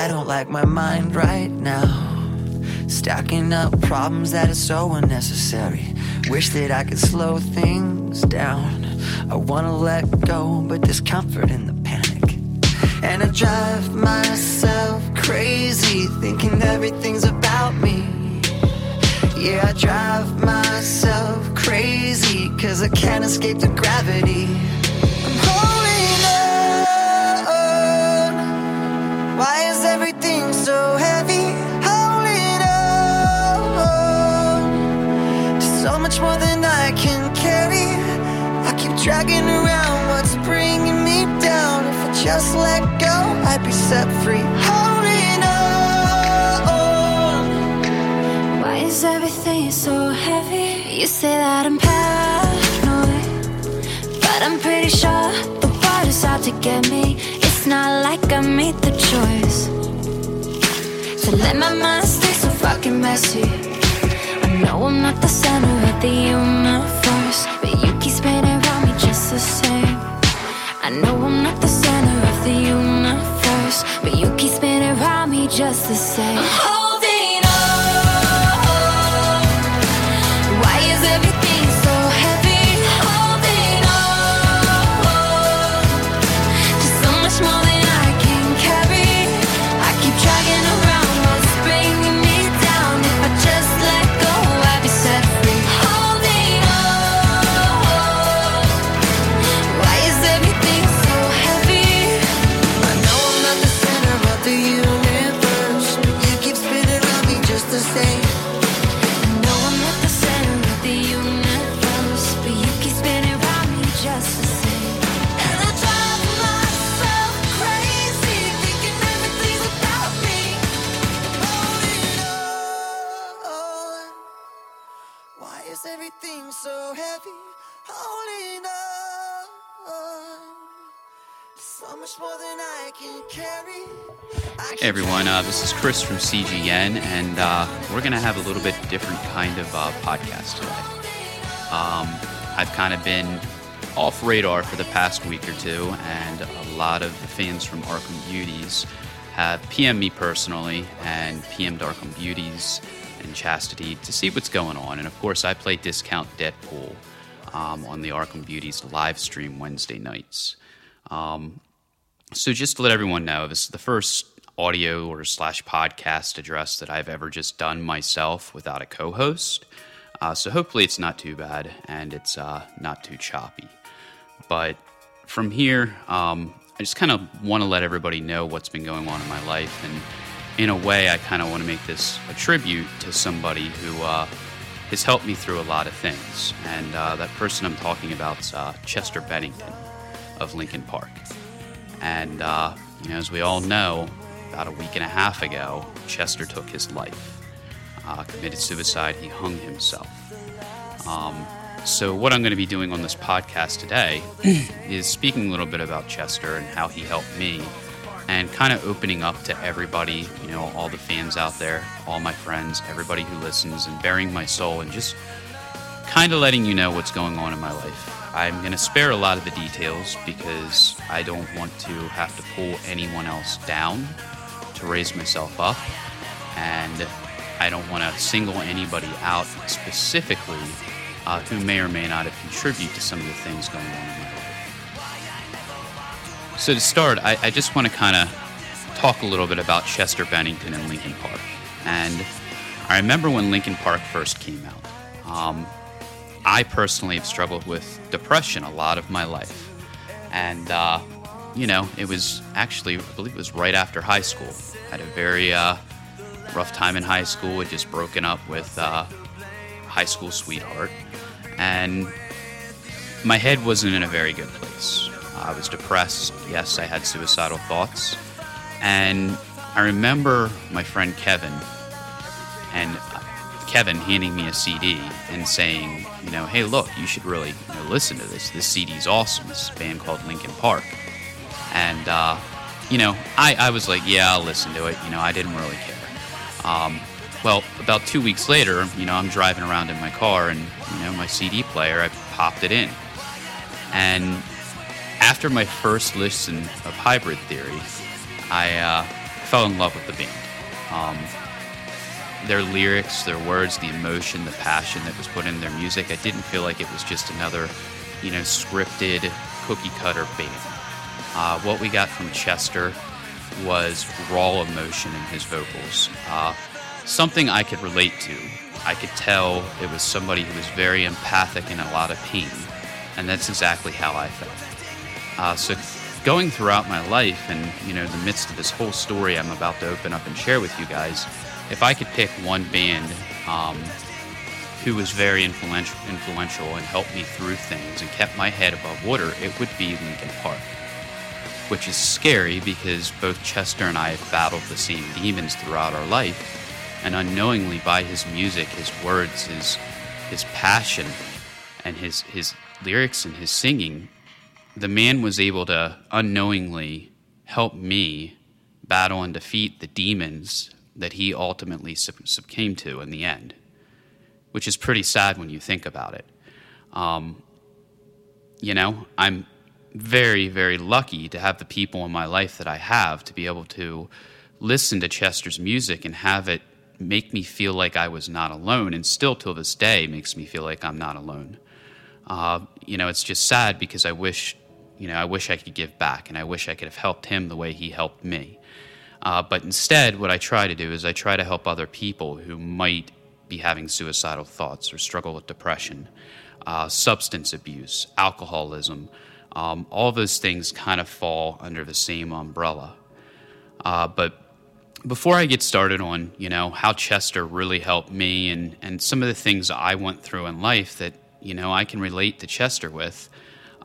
I don't like my mind right now. Stacking up problems that are so unnecessary. Wish that I could slow things down. I wanna let go, but there's comfort in the panic. And I drive myself crazy, thinking everything's about me. Yeah, I drive myself crazy, cause I can't escape the gravity. Why is everything so heavy? Holding on. So much more than I can carry. I keep dragging around what's bringing me down. If I just let go, I'd be set free. Holding on. Why is everything so heavy? You say that I'm paranoid, but I'm pretty sure the water's out to get me. It's not like I made the choice to let my mind stay so fucking messy. I know I'm not the center of the universe, but you keep spinning around me just the same. I know I'm not the center of the universe, but you keep spinning around me just the same. Uh-huh. Hey everyone, uh, this is Chris from CGN, and uh, we're going to have a little bit different kind of uh, podcast today. Um, I've kind of been off radar for the past week or two, and a lot of the fans from Arkham Beauties have PM'd me personally and PM'd Arkham Beauties and Chastity to see what's going on. And of course, I play Discount Deadpool um, on the Arkham Beauties live stream Wednesday nights. Um, so just to let everyone know, this is the first audio or slash podcast address that I've ever just done myself without a co-host. Uh, so hopefully it's not too bad and it's uh, not too choppy. But from here, um, I just kind of want to let everybody know what's been going on in my life, and in a way, I kind of want to make this a tribute to somebody who uh, has helped me through a lot of things. And uh, that person I'm talking about is uh, Chester Bennington of Linkin Park. And, uh, you know, as we all know, about a week and a half ago, Chester took his life, uh, committed suicide. He hung himself. Um, so, what I'm going to be doing on this podcast today is speaking a little bit about Chester and how he helped me, and kind of opening up to everybody, you know, all the fans out there, all my friends, everybody who listens, and bearing my soul, and just kind of letting you know what's going on in my life. I'm going to spare a lot of the details because I don't want to have to pull anyone else down to raise myself up. And I don't want to single anybody out specifically uh, who may or may not have contributed to some of the things going on in my life. So, to start, I, I just want to kind of talk a little bit about Chester Bennington and Linkin Park. And I remember when Linkin Park first came out. Um, I personally have struggled with depression a lot of my life. And, uh, you know, it was actually, I believe it was right after high school. I had a very uh, rough time in high school. Had just broken up with uh, high school sweetheart. And my head wasn't in a very good place. I was depressed. Yes, I had suicidal thoughts. And I remember my friend Kevin and Kevin handing me a CD and saying, you know, hey, look, you should really you know, listen to this. This CD's awesome. This band called Linkin Park. And, uh, you know, I, I was like, yeah, I'll listen to it. You know, I didn't really care. Um, well, about two weeks later, you know, I'm driving around in my car and, you know, my CD player, I popped it in. And after my first listen of Hybrid Theory, I uh, fell in love with the band. Um, their lyrics, their words, the emotion, the passion that was put in their music, I didn't feel like it was just another, you know, scripted cookie cutter band. Uh, what we got from Chester was raw emotion in his vocals. Uh, something I could relate to. I could tell it was somebody who was very empathic and a lot of pain, and that's exactly how I felt. Uh, so, going throughout my life, and you know, the midst of this whole story I'm about to open up and share with you guys, if I could pick one band um, who was very influential, influential and helped me through things and kept my head above water, it would be Linkin Park which is scary because both Chester and I have battled the same demons throughout our life. And unknowingly, by his music, his words, his, his passion, and his, his lyrics and his singing, the man was able to unknowingly help me battle and defeat the demons that he ultimately succumbed to in the end, which is pretty sad when you think about it. Um, you know, I'm very, very lucky to have the people in my life that I have to be able to listen to Chester's music and have it make me feel like I was not alone, and still till this day makes me feel like I'm not alone. Uh, you know, it's just sad because I wish, you know, I wish I could give back, and I wish I could have helped him the way he helped me. Uh, but instead, what I try to do is I try to help other people who might be having suicidal thoughts or struggle with depression, uh, substance abuse, alcoholism. Um, all those things kind of fall under the same umbrella. Uh, but before I get started on, you know, how Chester really helped me and, and some of the things I went through in life that, you know, I can relate to Chester with,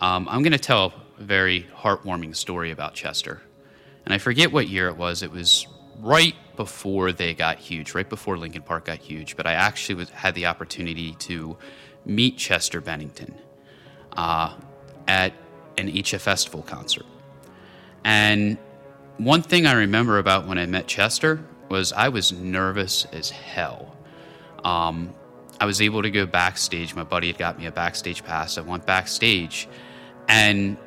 um, I'm going to tell a very heartwarming story about Chester. And I forget what year it was. It was right before they got huge, right before Linkin Park got huge. But I actually was, had the opportunity to meet Chester Bennington uh, at an HF Festival concert. And one thing I remember about when I met Chester was I was nervous as hell. Um, I was able to go backstage. My buddy had got me a backstage pass. I went backstage, and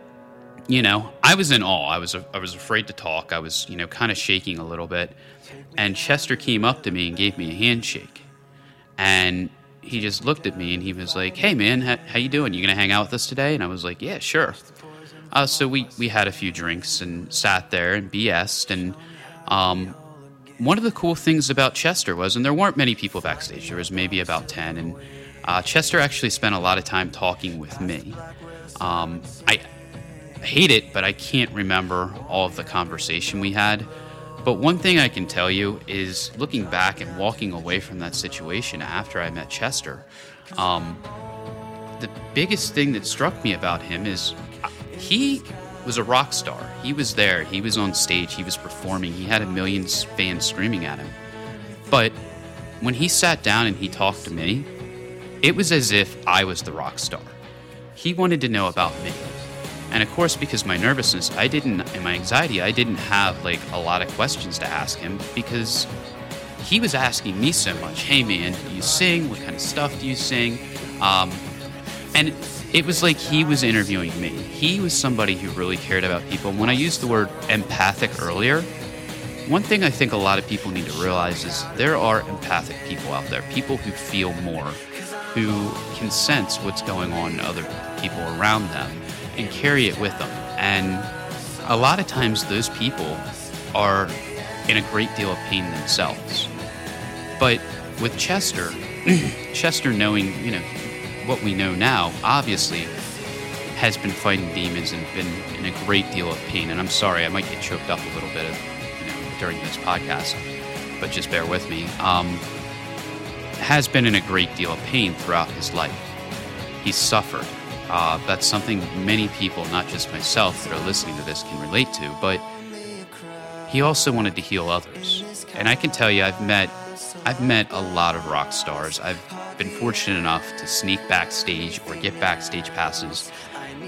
you know, I was in awe. I was I was afraid to talk. I was you know kind of shaking a little bit, and Chester came up to me and gave me a handshake, and he just looked at me and he was like, "Hey man, how, how you doing? You gonna hang out with us today?" And I was like, "Yeah, sure." Uh, so we, we had a few drinks and sat there and BS'd. And um, one of the cool things about Chester was, and there weren't many people backstage, there was maybe about 10. And uh, Chester actually spent a lot of time talking with me. Um, I hate it, but I can't remember all of the conversation we had. But one thing I can tell you is looking back and walking away from that situation after I met Chester, um, the biggest thing that struck me about him is he was a rock star. He was there. He was on stage. He was performing. He had a million fans screaming at him. But when he sat down and he talked to me, it was as if I was the rock star. He wanted to know about me. And of course, because my nervousness, I didn't, and my anxiety, I didn't have like a lot of questions to ask him because he was asking me so much. Hey man, do you sing? What kind of stuff do you sing? Um, and it was like he was interviewing me. He was somebody who really cared about people. When I used the word empathic earlier, one thing I think a lot of people need to realize is there are empathic people out there, people who feel more, who can sense what's going on in other people around them and carry it with them. And a lot of times, those people are in a great deal of pain themselves. But with Chester, Chester knowing, you know, what we know now, obviously, has been fighting demons and been in a great deal of pain. And I'm sorry, I might get choked up a little bit, of, you know, during this podcast, but just bear with me. Um, has been in a great deal of pain throughout his life. He's suffered. Uh, that's something many people, not just myself, that are listening to this can relate to. But he also wanted to heal others. And I can tell you, I've met, I've met a lot of rock stars. I've been fortunate enough to sneak backstage or get backstage passes.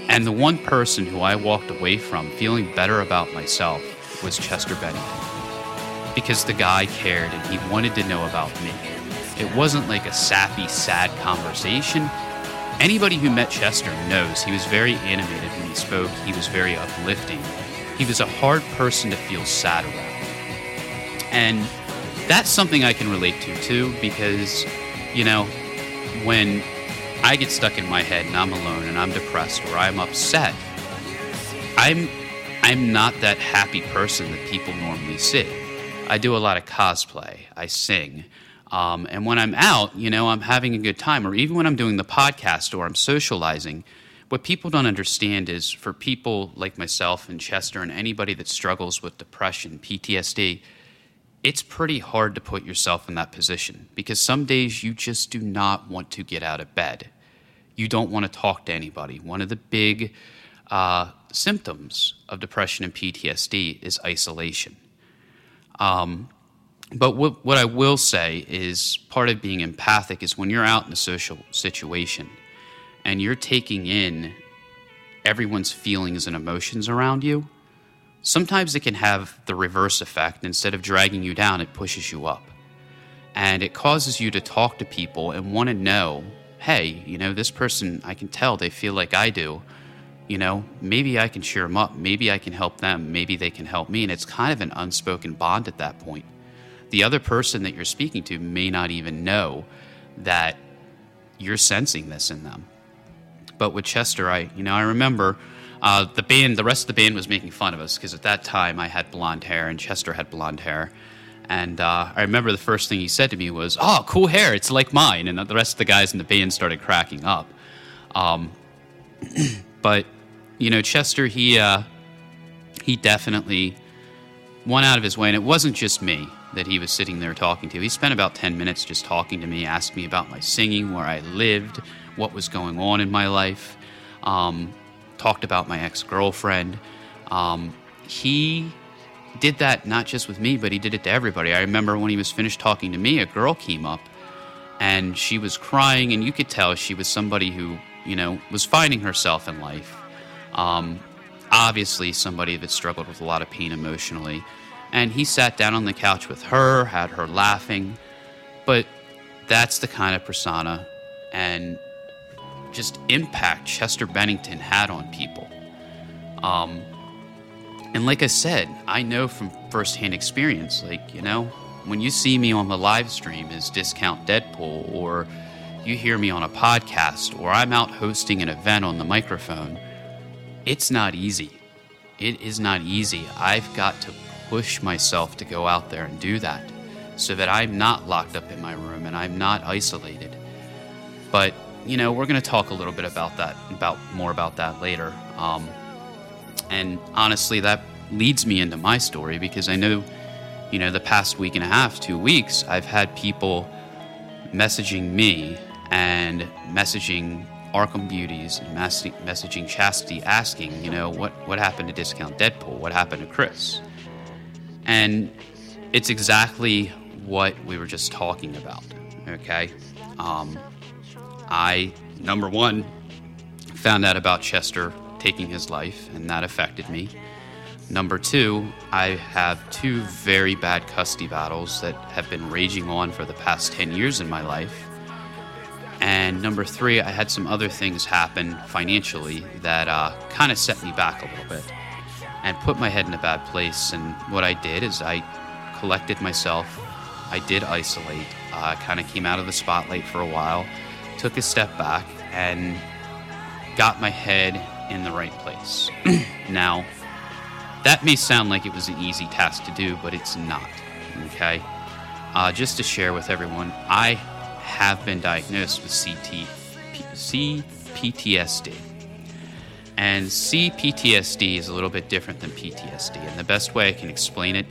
And the one person who I walked away from feeling better about myself was Chester Bennington. Because the guy cared and he wanted to know about me. It wasn't like a sappy, sad conversation. Anybody who met Chester knows he was very animated when he spoke, he was very uplifting. He was a hard person to feel sad around. And that's something I can relate to too, because, you know, when I get stuck in my head and I'm alone and I'm depressed or I'm upset, I'm I'm not that happy person that people normally see. I do a lot of cosplay. I sing. Um, and when I'm out, you know, I'm having a good time. Or even when I'm doing the podcast or I'm socializing, what people don't understand is for people like myself and Chester and anybody that struggles with depression, PTSD, it's pretty hard to put yourself in that position because some days you just do not want to get out of bed. You don't want to talk to anybody. One of the big uh, symptoms of depression and PTSD is isolation. Um, but what, what I will say is part of being empathic is when you're out in a social situation and you're taking in everyone's feelings and emotions around you, sometimes it can have the reverse effect. Instead of dragging you down, it pushes you up. And it causes you to talk to people and want to know hey, you know, this person, I can tell they feel like I do you know, maybe I can cheer them up. Maybe I can help them. Maybe they can help me. And it's kind of an unspoken bond at that point. The other person that you're speaking to may not even know that you're sensing this in them. But with Chester, I, you know, I remember uh, the band, the rest of the band was making fun of us because at that time I had blonde hair and Chester had blonde hair. And uh, I remember the first thing he said to me was, "Oh, cool hair! It's like mine." And the rest of the guys in the band started cracking up. Um, but you know, Chester, he uh, he definitely went out of his way, and it wasn't just me that he was sitting there talking to. He spent about ten minutes just talking to me, asked me about my singing, where I lived, what was going on in my life, um, talked about my ex girlfriend. Um, he did that not just with me, but he did it to everybody. I remember when he was finished talking to me, a girl came up and she was crying, and you could tell she was somebody who, you know, was finding herself in life. Um, obviously, somebody that struggled with a lot of pain emotionally. And he sat down on the couch with her, had her laughing. But that's the kind of persona and just impact Chester Bennington had on people. Um, and like I said, I know from firsthand experience, like, you know, when you see me on the live stream as Discount Deadpool, or you hear me on a podcast, or I'm out hosting an event on the microphone, it's not easy. It is not easy. I've got to push myself to go out there and do that so that I'm not locked up in my room and I'm not isolated. But, you know, we're going to talk a little bit about that, about more about that later. Um, and honestly, that leads me into my story because I know, you know, the past week and a half, two weeks, I've had people messaging me and messaging Arkham Beauties and messaging Chastity asking, you know, what, what happened to Discount Deadpool? What happened to Chris? And it's exactly what we were just talking about, okay? Um, I, number one, found out about Chester taking his life, and that affected me. Number two, I have two very bad custody battles that have been raging on for the past 10 years in my life and number three, I had some other things happen financially that uh, kind of set me back a little bit and put my head in a bad place. And what I did is I collected myself, I did isolate, uh, kind of came out of the spotlight for a while, took a step back, and got my head in the right place. now, that may sound like it was an easy task to do, but it's not. Okay? Uh, just to share with everyone, I have been diagnosed with CT. And CPTSD is a little bit different than PTSD. And the best way I can explain it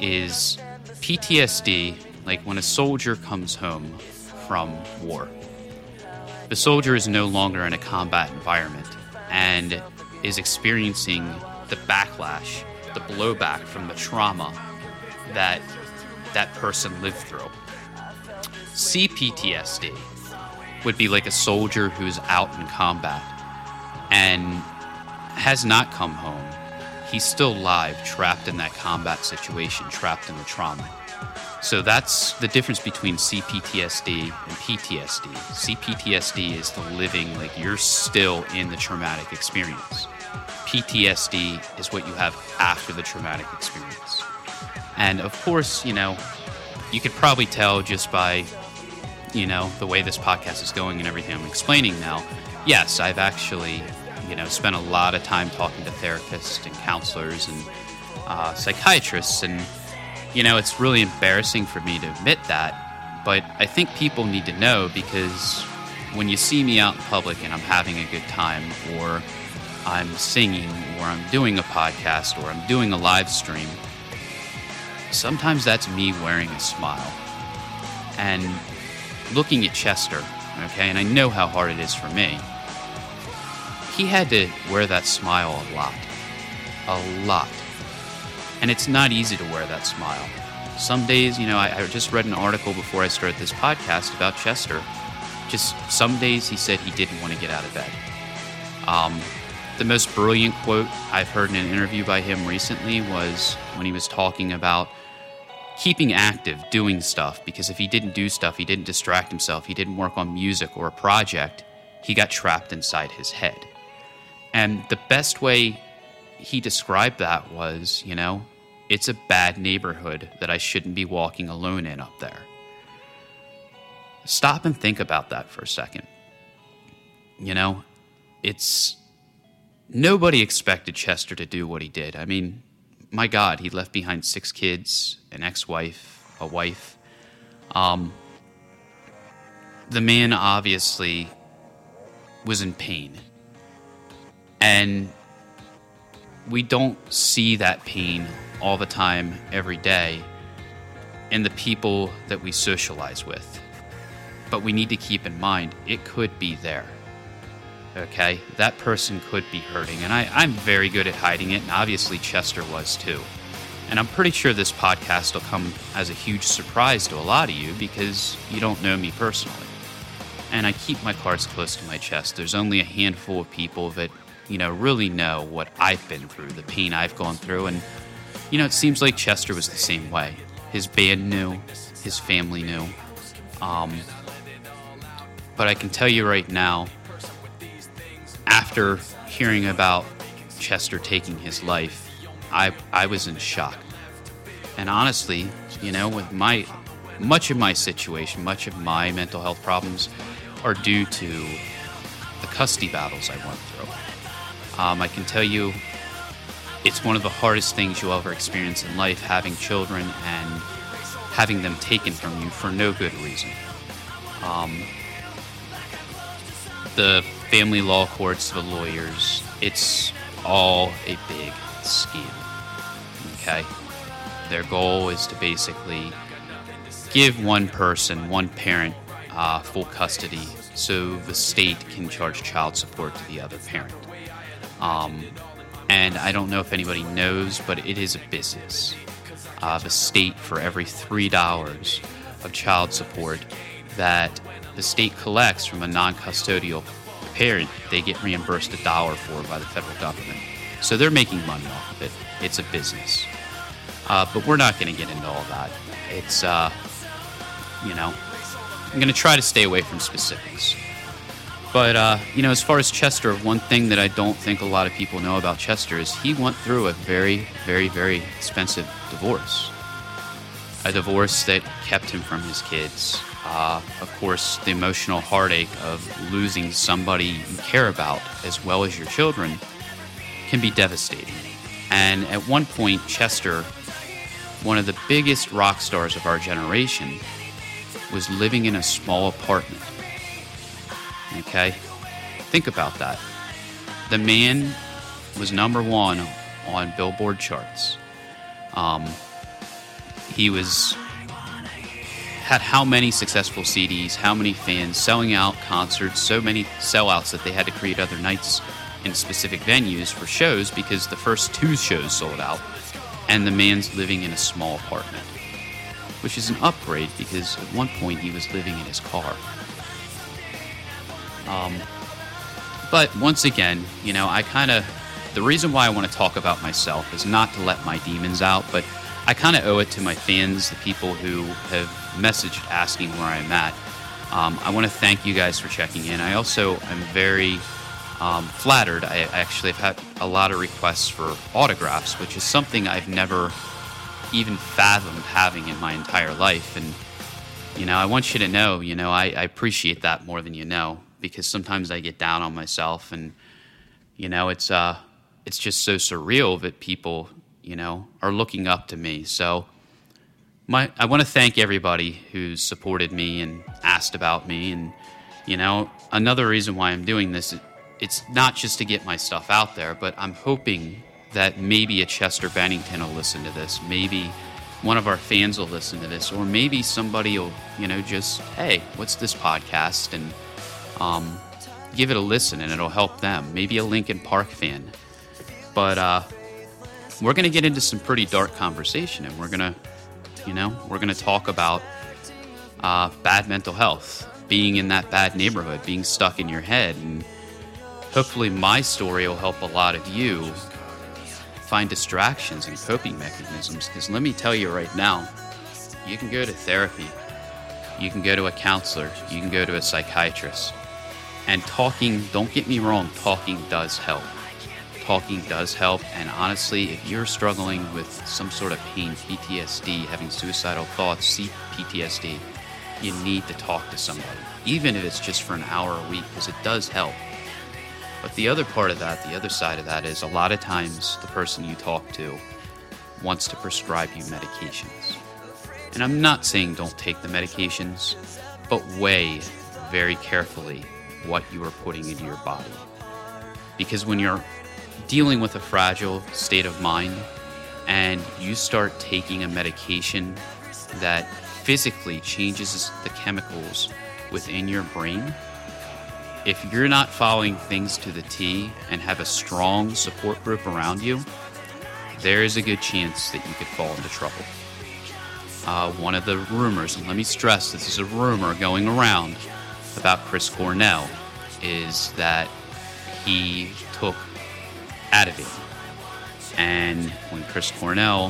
is PTSD, like when a soldier comes home from war. The soldier is no longer in a combat environment and is experiencing the backlash, the blowback from the trauma that that person lived through. CPTSD would be like a soldier who's out in combat and has not come home. He's still alive, trapped in that combat situation, trapped in the trauma. So that's the difference between CPTSD and PTSD. CPTSD is the living, like you're still in the traumatic experience. PTSD is what you have after the traumatic experience. And of course, you know, you could probably tell just by, you know, the way this podcast is going and everything I'm explaining now. Yes, I've actually, you know, spent a lot of time talking to therapists and counselors and uh, psychiatrists. And, you know, it's really embarrassing for me to admit that. But I think people need to know because when you see me out in public and I'm having a good time, or I'm singing, or I'm doing a podcast, or I'm doing a live stream, sometimes that's me wearing a smile. And looking at Chester, okay, and I know how hard it is for me, he had to wear that smile a lot. A lot. And it's not easy to wear that smile. Some days, you know, I, I just read an article before I started this podcast about Chester. Just some days he said he didn't want to get out of bed. Um, the most brilliant quote I've heard in an interview by him recently was when he was talking about keeping active, doing stuff, because if he didn't do stuff, he didn't distract himself, he didn't work on music or a project, he got trapped inside his head. And the best way he described that was, you know, it's a bad neighborhood that I shouldn't be walking alone in up there. Stop and think about that for a second. You know, it's nobody expected Chester to do what he did. I mean, my God, he left behind six kids, an ex wife, a wife. Um, the man obviously was in pain. And we don't see that pain all the time, every day, in the people that we socialize with. But we need to keep in mind it could be there. Okay? That person could be hurting. And I, I'm very good at hiding it, and obviously Chester was too. And I'm pretty sure this podcast will come as a huge surprise to a lot of you because you don't know me personally. And I keep my cards close to my chest. There's only a handful of people that, you know, really know what I've been through, the pain I've gone through. And, you know, it seems like Chester was the same way. His band knew, his family knew. Um, but I can tell you right now, after hearing about Chester taking his life, I, I was in shock. And honestly, you know, with my much of my situation, much of my mental health problems are due to the custody battles I went through. Um, I can tell you, it's one of the hardest things you'll ever experience in life having children and having them taken from you for no good reason. Um, the family law courts, the lawyers, it's all a big scheme. Okay? Their goal is to basically give one person, one parent, uh, full custody so the state can charge child support to the other parent. Um, and I don't know if anybody knows, but it is a business. Uh, the state, for every $3 of child support that the state collects from a non custodial parent, they get reimbursed a dollar for by the federal government. So they're making money off of it. It's a business. Uh, but we're not going to get into all that. It's, uh, you know, I'm going to try to stay away from specifics. But, uh, you know, as far as Chester, one thing that I don't think a lot of people know about Chester is he went through a very, very, very expensive divorce. A divorce that kept him from his kids. Uh, of course, the emotional heartache of losing somebody you care about as well as your children can be devastating. And at one point, Chester, one of the biggest rock stars of our generation, was living in a small apartment. Okay? Think about that. The man was number one on Billboard charts. Um, he was had how many successful CDs, how many fans, selling out concerts, so many sellouts that they had to create other nights in specific venues for shows because the first two shows sold out, and the man's living in a small apartment, which is an upgrade because at one point he was living in his car. Um, but once again, you know, I kind of the reason why I want to talk about myself is not to let my demons out, but I kind of owe it to my fans, the people who have messaged asking where I'm at. Um, I want to thank you guys for checking in. I also am very um, flattered. I actually have had a lot of requests for autographs, which is something I've never even fathomed having in my entire life. And, you know, I want you to know, you know, I, I appreciate that more than you know because sometimes I get down on myself and, you know, it's, uh, it's just so surreal that people, you know, are looking up to me. So, my, I want to thank everybody who's supported me and asked about me. And, you know, another reason why I'm doing this, it's not just to get my stuff out there, but I'm hoping that maybe a Chester Bennington will listen to this. Maybe one of our fans will listen to this, or maybe somebody will, you know, just, hey, what's this podcast? And um, give it a listen and it'll help them. Maybe a Linkin Park fan. But uh, we're going to get into some pretty dark conversation and we're going to, you know, we're going to talk about uh, bad mental health, being in that bad neighborhood, being stuck in your head. And hopefully, my story will help a lot of you find distractions and coping mechanisms. Because let me tell you right now, you can go to therapy, you can go to a counselor, you can go to a psychiatrist. And talking, don't get me wrong, talking does help. Talking does help. And honestly, if you're struggling with some sort of pain, PTSD, having suicidal thoughts, PTSD, you need to talk to somebody, even if it's just for an hour a week, because it does help. But the other part of that, the other side of that is a lot of times the person you talk to wants to prescribe you medications. And I'm not saying don't take the medications, but weigh very carefully what you are putting into your body. Because when you're dealing with a fragile state of mind and you start taking a medication that physically changes the chemicals within your brain, if you're not following things to the T and have a strong support group around you, there is a good chance that you could fall into trouble. Uh, one of the rumors, and let me stress this is a rumor going around about Chris Cornell, is that he took Ativan. And when Chris Cornell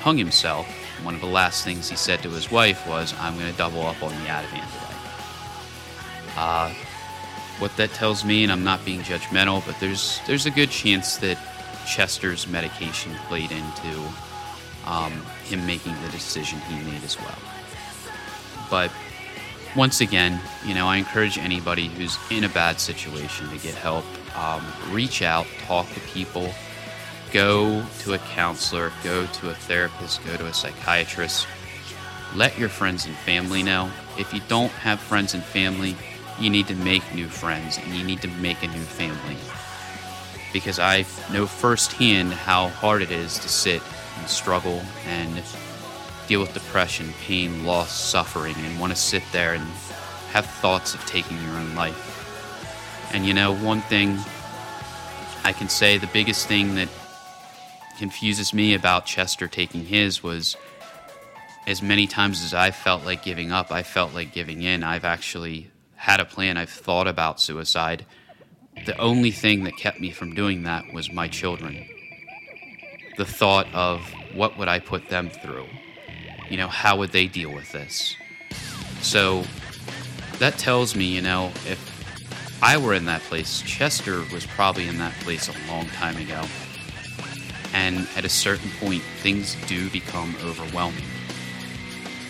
hung himself, one of the last things he said to his wife was, I'm going to double up on the Ativan today. Uh, what that tells me, and I'm not being judgmental, but there's there's a good chance that Chester's medication played into um, him making the decision he made as well. But once again, you know, I encourage anybody who's in a bad situation to get help. Um, reach out, talk to people, go to a counselor, go to a therapist, go to a psychiatrist. Let your friends and family know. If you don't have friends and family, you need to make new friends and you need to make a new family. Because I know firsthand how hard it is to sit and struggle and deal with depression, pain, loss, suffering, and want to sit there and have thoughts of taking your own life. And you know, one thing I can say, the biggest thing that confuses me about Chester taking his was as many times as I felt like giving up, I felt like giving in. I've actually had a plan, I've thought about suicide. The only thing that kept me from doing that was my children. The thought of what would I put them through? You know, how would they deal with this? So that tells me, you know, if I were in that place, Chester was probably in that place a long time ago. And at a certain point, things do become overwhelming.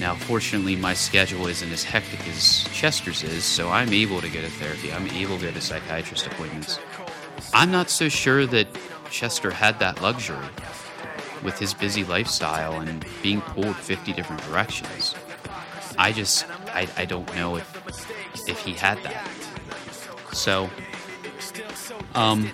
Now, fortunately, my schedule isn't as hectic as Chester's is, so I'm able to go to therapy. I'm able to go to psychiatrist appointments. I'm not so sure that Chester had that luxury with his busy lifestyle and being pulled 50 different directions. I just, I, I don't know if, if he had that. So, um,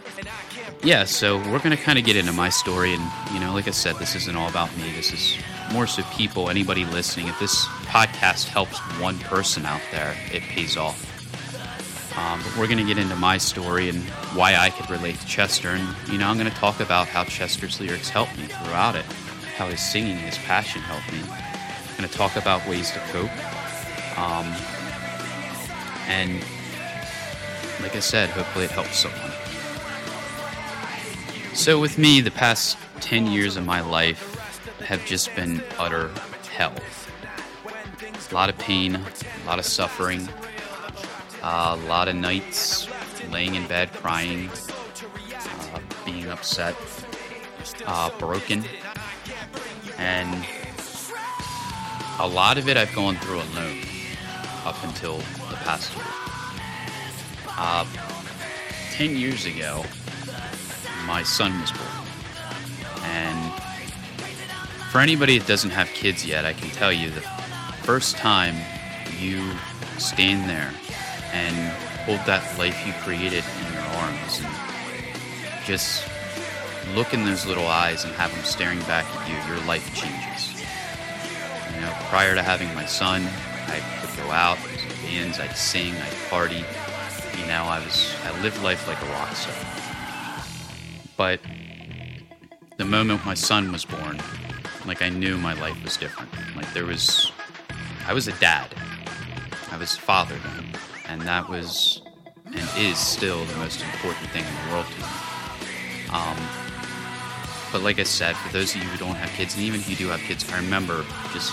yeah, so we're going to kind of get into my story. And, you know, like I said, this isn't all about me. This is more so people, anybody listening. If this podcast helps one person out there, it pays off. Um, but we're going to get into my story and why I could relate to Chester. And, you know, I'm going to talk about how Chester's lyrics helped me throughout it, how his singing, his passion helped me. I'm going to talk about ways to cope. Um, and, like I said, hopefully it helps someone. So, with me, the past 10 years of my life have just been utter hell. A lot of pain, a lot of suffering, uh, a lot of nights laying in bed crying, uh, being upset, uh, broken, And a lot of it I've gone through alone up until the past year. Uh, 10 years ago, my son was born. And for anybody that doesn't have kids yet, I can tell you the first time you stand there and hold that life you created in your arms and just look in those little eyes and have them staring back at you, your life changes. You know, prior to having my son, I would go out, I'd bands, I'd sing, I'd party. You know, I was I lived life like a rock star. But the moment my son was born, like I knew my life was different. Like there was I was a dad. I was a father then. And that was and is still the most important thing in the world to me. Um, but like I said, for those of you who don't have kids, and even if you do have kids, I remember just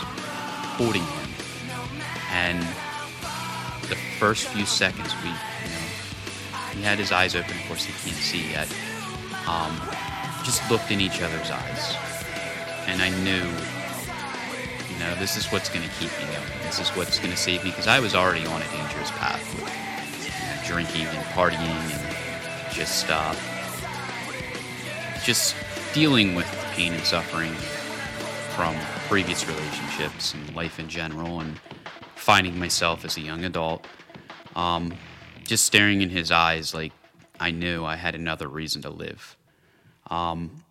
holding him. And the first few seconds, we, you know, he had his eyes open. Of course, he can't see yet. Um, just looked in each other's eyes, and I knew, this is what's going to keep me going. This is what's going to save me because I was already on a dangerous path with you know, drinking and partying and just, uh, just dealing with pain and suffering from previous relationships and life in general, and finding myself as a young adult, um, just staring in his eyes like I knew I had another reason to live. Um,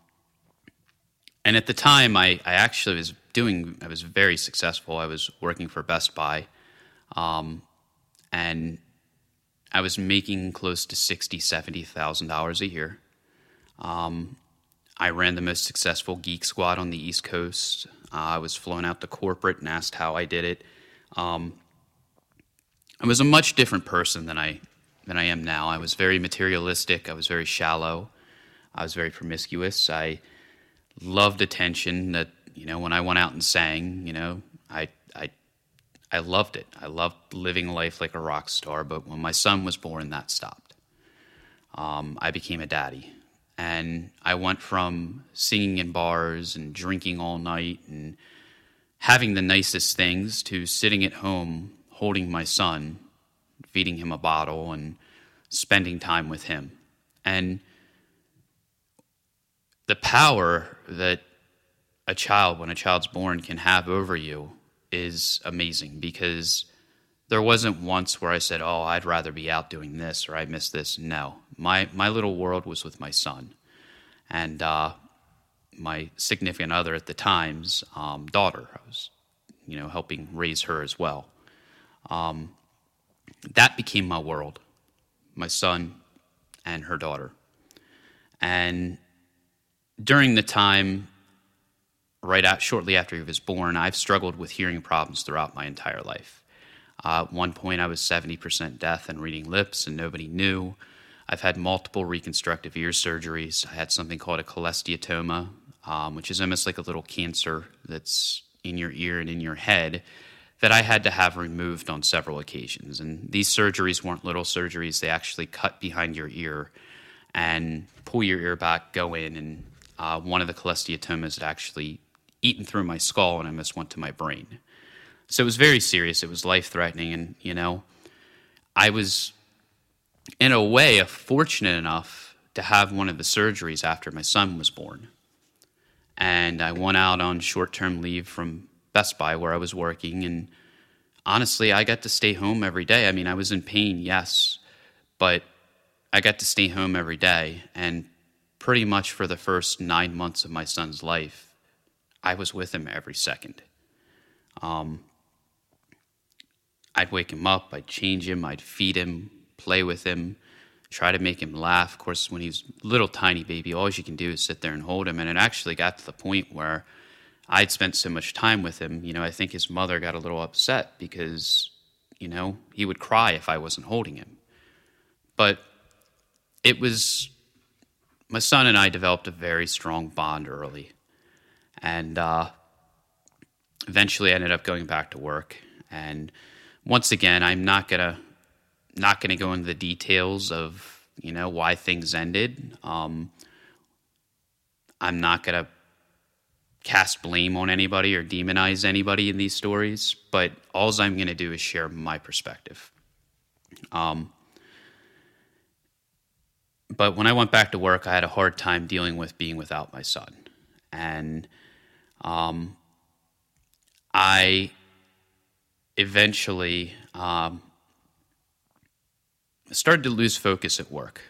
and at the time, I, I actually was doing, I was very successful. I was working for Best Buy, um, and I was making close to sixty, seventy thousand dollars a year. Um, I ran the most successful geek squad on the East Coast. Uh, I was flown out to corporate and asked how I did it. Um, I was a much different person than I than I am now. I was very materialistic. I was very shallow. I was very promiscuous. I loved attention. That you know, when I went out and sang, you know, I I I loved it. I loved living life like a rock star. But when my son was born, that stopped. Um, I became a daddy. And I went from singing in bars and drinking all night and having the nicest things to sitting at home holding my son, feeding him a bottle, and spending time with him. And the power that a child, when a child's born, can have over you is amazing because there wasn't once where I said, "Oh, I'd rather be out doing this" or "I miss this." No, my my little world was with my son, and uh, my significant other at the time's um, daughter. I was, you know, helping raise her as well. Um, that became my world, my son and her daughter, and during the time right out shortly after he was born, I've struggled with hearing problems throughout my entire life. Uh, at one point, I was 70% deaf and reading lips, and nobody knew. I've had multiple reconstructive ear surgeries. I had something called a cholesteatoma, um, which is almost like a little cancer that's in your ear and in your head that I had to have removed on several occasions. And these surgeries weren't little surgeries, they actually cut behind your ear and pull your ear back, go in, and uh, one of the cholesteatomas had actually eaten through my skull and almost went to my brain. So it was very serious. It was life threatening. And, you know, I was, in a way, fortunate enough to have one of the surgeries after my son was born. And I went out on short term leave from Best Buy where I was working. And honestly, I got to stay home every day. I mean, I was in pain, yes, but I got to stay home every day. And pretty much for the first nine months of my son's life, I was with him every second. Um, I'd wake him up, I'd change him, I'd feed him, play with him, try to make him laugh. Of course, when he's little tiny baby, all you can do is sit there and hold him. And it actually got to the point where I'd spent so much time with him, you know, I think his mother got a little upset because, you know, he would cry if I wasn't holding him. But it was, my son and I developed a very strong bond early. And uh, eventually I ended up going back to work. And once again, I'm not gonna not gonna go into the details of you know why things ended. Um, I'm not gonna cast blame on anybody or demonize anybody in these stories, but all I'm to do is share my perspective. Um, but when I went back to work, I had a hard time dealing with being without my son. And um, I eventually um, started to lose focus at work.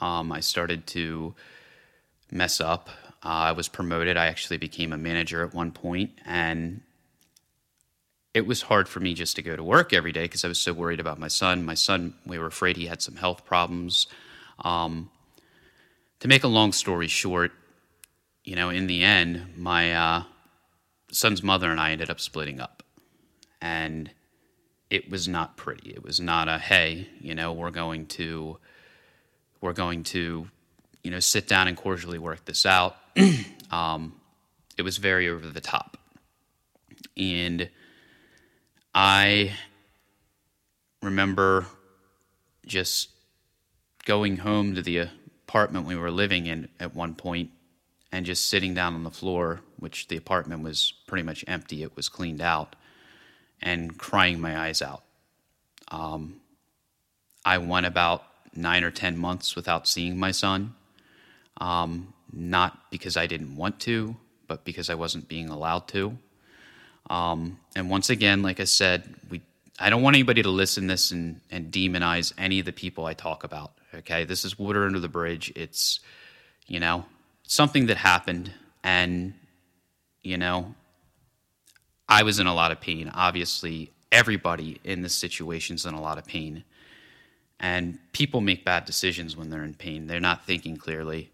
Um, I started to mess up. Uh, I was promoted. I actually became a manager at one point, and it was hard for me just to go to work every day because I was so worried about my son. My son, we were afraid he had some health problems. Um, to make a long story short, you know, in the end, my uh, son's mother and I ended up splitting up. And it was not pretty. It was not a, hey, you know, we're going to, we're going to, you know, sit down and cordially work this out. um, it was very over the top. And I remember just going home to the apartment we were living in at one point and just sitting down on the floor, which the apartment was pretty much empty, it was cleaned out, and crying my eyes out. Um, I went about nine or 10 months without seeing my son, um, not because I didn't want to, but because I wasn't being allowed to. Um, and once again, like I said, we I don't want anybody to listen to this and, and demonize any of the people I talk about. Okay, this is water under the bridge. It's, you know, something that happened, and, you know, I was in a lot of pain. Obviously, everybody in this situation is in a lot of pain. And people make bad decisions when they're in pain. They're not thinking clearly.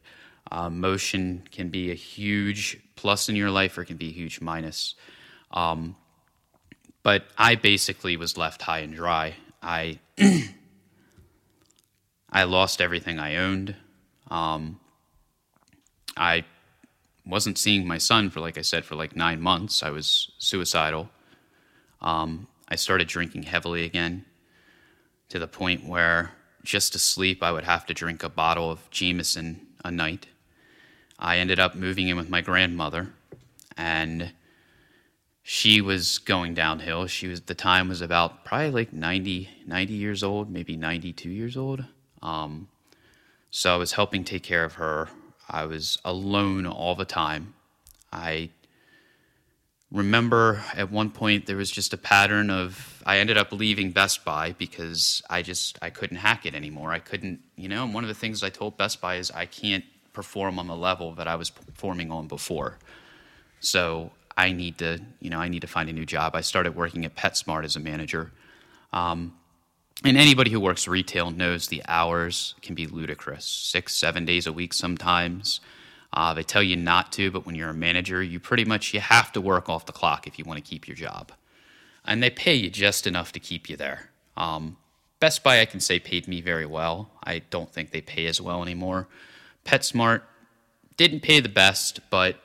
Uh, motion can be a huge plus in your life or can be a huge minus. Um, but I basically was left high and dry. I I lost everything I owned. Um, I wasn't seeing my son for, like I said, for like nine months. I was suicidal. Um, I started drinking heavily again to the point where just to sleep, I would have to drink a bottle of Jameson a night. I ended up moving in with my grandmother, and she was going downhill. She was the time was about probably like 90, 90 years old, maybe 92 years old. Um, so I was helping take care of her. I was alone all the time. I remember at one point there was just a pattern of I ended up leaving Best Buy because I just I couldn't hack it anymore. I couldn't, you know, and one of the things I told Best Buy is I can't perform on the level that I was performing on before. So I need to, you know, I need to find a new job. I started working at PetSmart as a manager. Um, and anybody who works retail knows the hours can be ludicrous six, seven days a week sometimes. Uh, they tell you not to, but when you're a manager, you pretty much you have to work off the clock if you want to keep your job. And they pay you just enough to keep you there. Um, Best Buy, I can say, paid me very well. I don't think they pay as well anymore. PetSmart didn't pay the best, but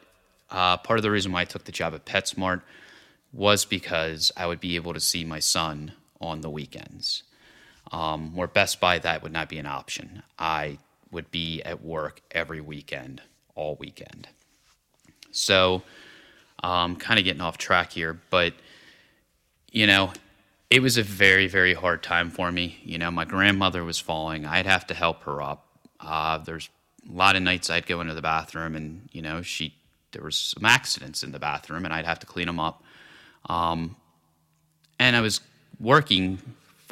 uh, part of the reason why I took the job at PetSmart was because I would be able to see my son on the weekends. Um, where Best Buy, that would not be an option. I would be at work every weekend, all weekend. So, um, kind of getting off track here, but you know, it was a very, very hard time for me. You know, my grandmother was falling. I'd have to help her up. Uh, there's a lot of nights I'd go into the bathroom, and you know, she there was some accidents in the bathroom, and I'd have to clean them up. Um, and I was working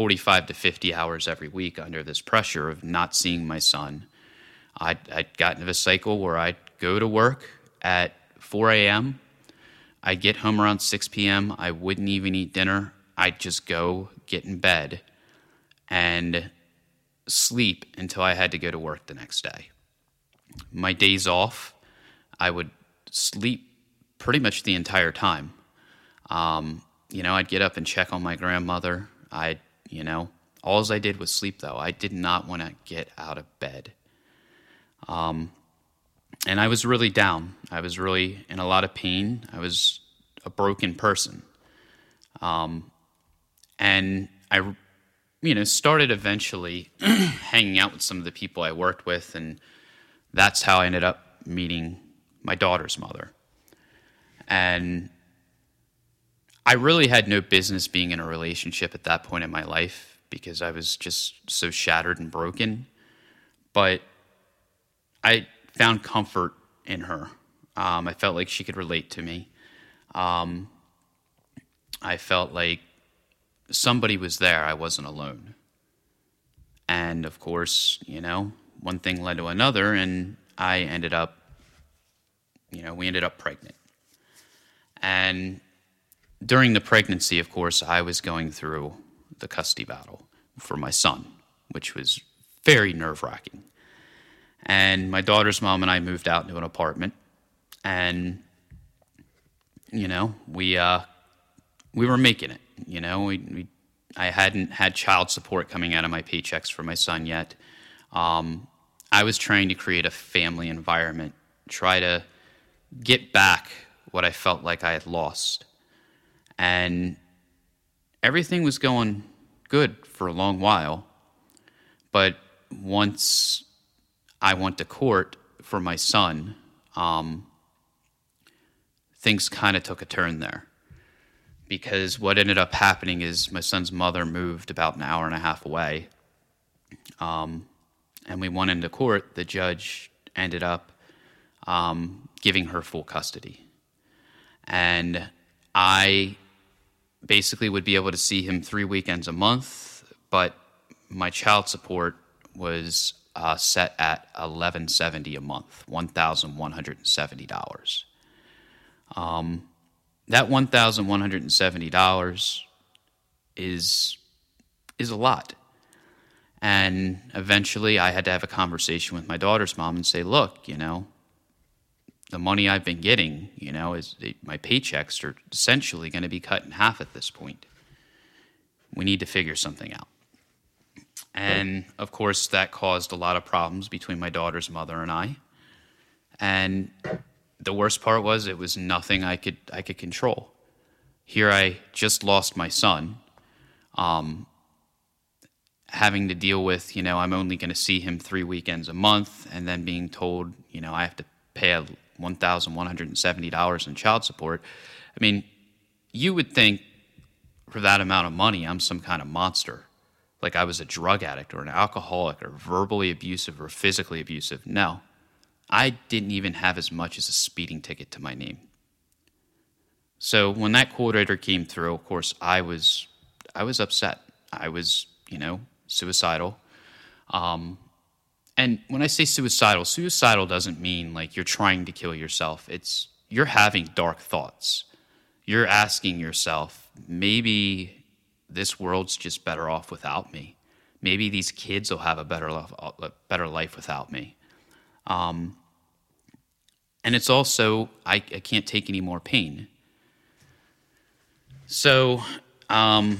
45 to 50 hours every week under this pressure of not seeing my son. I'd, I'd gotten into a cycle where I'd go to work at 4 a.m., I'd get home around 6 p.m., I wouldn't even eat dinner. I'd just go get in bed and sleep until I had to go to work the next day. My days off, I would sleep pretty much the entire time. Um, you know, I'd get up and check on my grandmother. I'd you know? All I did was sleep, though. I did not want to get out of bed. Um, and I was really down. I was really in a lot of pain. I was a broken person. Um, and I, you know, started eventually hanging out with some of the people I worked with, and that's how I ended up meeting my daughter's mother. And I really had no business being in a relationship at that point in my life because I was just so shattered and broken. But I found comfort in her. Um, I felt like she could relate to me. Um, I felt like somebody was there. I wasn't alone. And of course, you know, one thing led to another, and I ended up, you know, we ended up pregnant. And during the pregnancy, of course, I was going through the custody battle for my son, which was very nerve wracking. And my daughter's mom and I moved out into an apartment, and you know, we uh, we were making it. You know, we, we I hadn't had child support coming out of my paychecks for my son yet. Um, I was trying to create a family environment, try to get back what I felt like I had lost. And everything was going good for a long while. But once I went to court for my son, um, things kind of took a turn there. Because what ended up happening is my son's mother moved about an hour and a half away. Um, and we went into court. The judge ended up um, giving her full custody. And I basically would be able to see him three weekends a month, but my child support was uh, set at 1170 a month, $1,170. Um, that $1,170 is is a lot. And eventually I had to have a conversation with my daughter's mom and say, "Look, you know, the money I've been getting, you know, is my paychecks are essentially going to be cut in half at this point. We need to figure something out. And of course, that caused a lot of problems between my daughter's mother and I. And the worst part was it was nothing I could I could control. Here I just lost my son. Um, having to deal with, you know, I'm only going to see him 3 weekends a month and then being told, you know, I have to pay a $1,170 in child support. I mean, you would think for that amount of money, I'm some kind of monster. Like I was a drug addict or an alcoholic or verbally abusive or physically abusive. No, I didn't even have as much as a speeding ticket to my name. So when that coordinator came through, of course, I was I was upset. I was, you know, suicidal. Um, and when I say suicidal, suicidal doesn't mean like you're trying to kill yourself. It's you're having dark thoughts. You're asking yourself, maybe this world's just better off without me. Maybe these kids will have a better life, better life without me. Um, and it's also I, I can't take any more pain. So, um,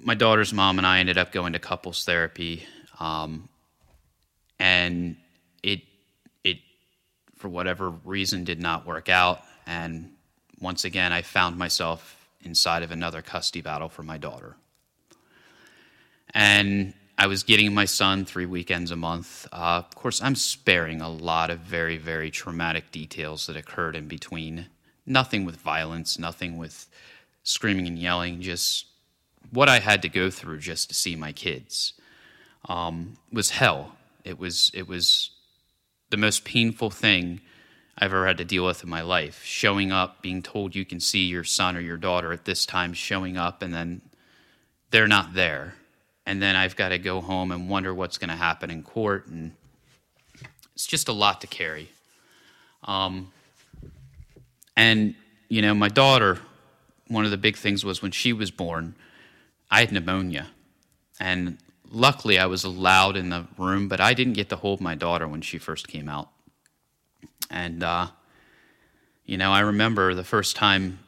my daughter's mom and I ended up going to couples therapy, um, and it it for whatever reason did not work out. And once again, I found myself inside of another custody battle for my daughter. And I was getting my son three weekends a month. Uh, of course, I'm sparing a lot of very, very traumatic details that occurred in between. Nothing with violence, nothing with screaming and yelling, just what I had to go through just to see my kids um, was hell. It was, it was the most painful thing I've ever had to deal with in my life. Showing up, being told you can see your son or your daughter at this time, showing up, and then they're not there and then I've got to go home and wonder what's going to happen in court, and it's just a lot to carry. Um, and you know, my daughter, one of the big things was when she was born, I had pneumonia, and luckily I was allowed in the room, but I didn't get to hold my daughter when she first came out, and uh, you know, I remember the first time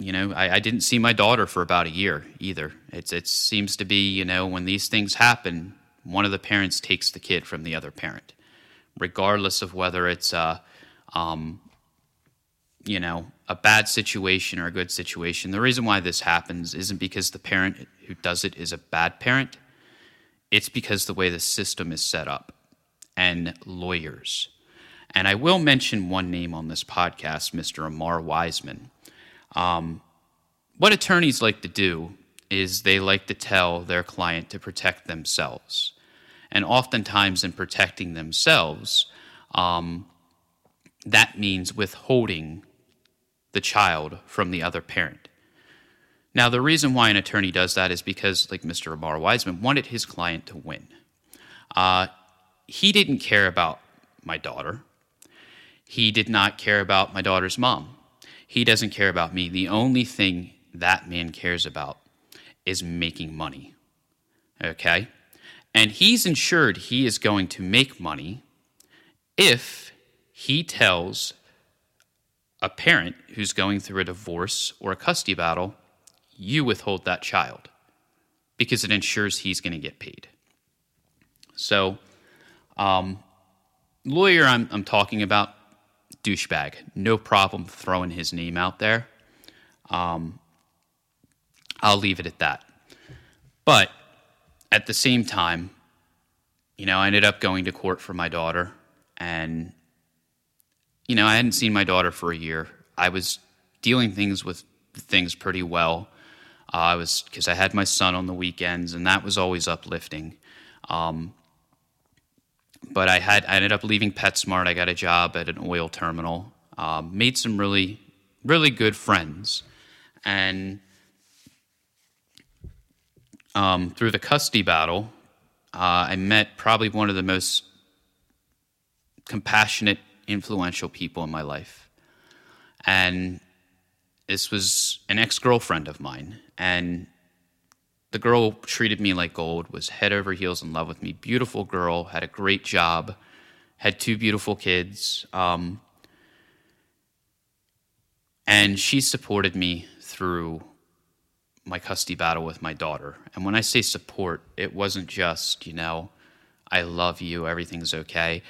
you know, I, I, didn't see my daughter for about a year either. It's, it seems to be, you know, when these things happen, one of the parents takes the kid from the other parent, regardless of whether it's, a, um, you know, a bad situation or a good situation. The reason why this happens isn't because the parent who does it is a bad parent. It's because the way the system is set up and lawyers And I will mention one name on this podcast, Mr. Amar Wiseman. Um, what attorneys like to do is they like to tell their client to protect themselves. And oftentimes, in protecting themselves, um, that means withholding the child from the other parent. Now, the reason why an attorney does that is because, like Mr. Amar Wiseman, wanted his client to win. Uh, he didn't care about my daughter. He did not care about my daughter's mom. He doesn't care about me. The only thing that man cares about is making money. Okay? And he's ensured he is going to make money if he tells a parent who's going through a divorce or a custody battle, you withhold that child because it ensures he's going to get paid. So, um, lawyer I'm, I'm talking about, douchebag. No problem throwing his name out there. Um, I'll leave it at that. But at the same time, you know, I ended up going to court for my daughter. And, you know, I hadn't seen my daughter for a year. I was dealing things with things pretty well. I was, because I had my son on the weekends, and that was always uplifting. Um, but I had I ended up leaving PetSmart. I got a job at an oil terminal. Um, made some really really good friends, and um, through the custody battle, uh, I met probably one of the most compassionate, influential people in my life, and this was an ex girlfriend of mine, and the girl treated me like gold, was head over heels in love with me. Beautiful girl, had a great job, had two beautiful kids. Um, and she supported me through my custody battle with my daughter. And when I say support, it wasn't just, you know, I love you, everything's okay.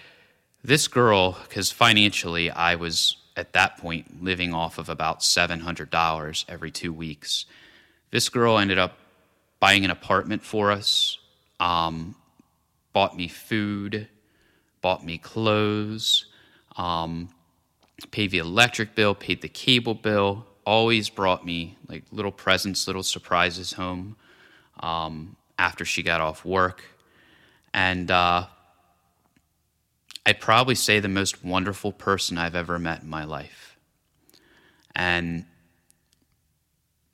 This girl, because financially I was at that point living off of about $700 every two weeks. This girl ended up buying an apartment for us, um, bought me food, bought me clothes, um, paid the electric bill, paid the cable bill, always brought me like little presents, little surprises home um, after she got off work. And uh, I'd probably say the most wonderful person I've ever met in my life. And,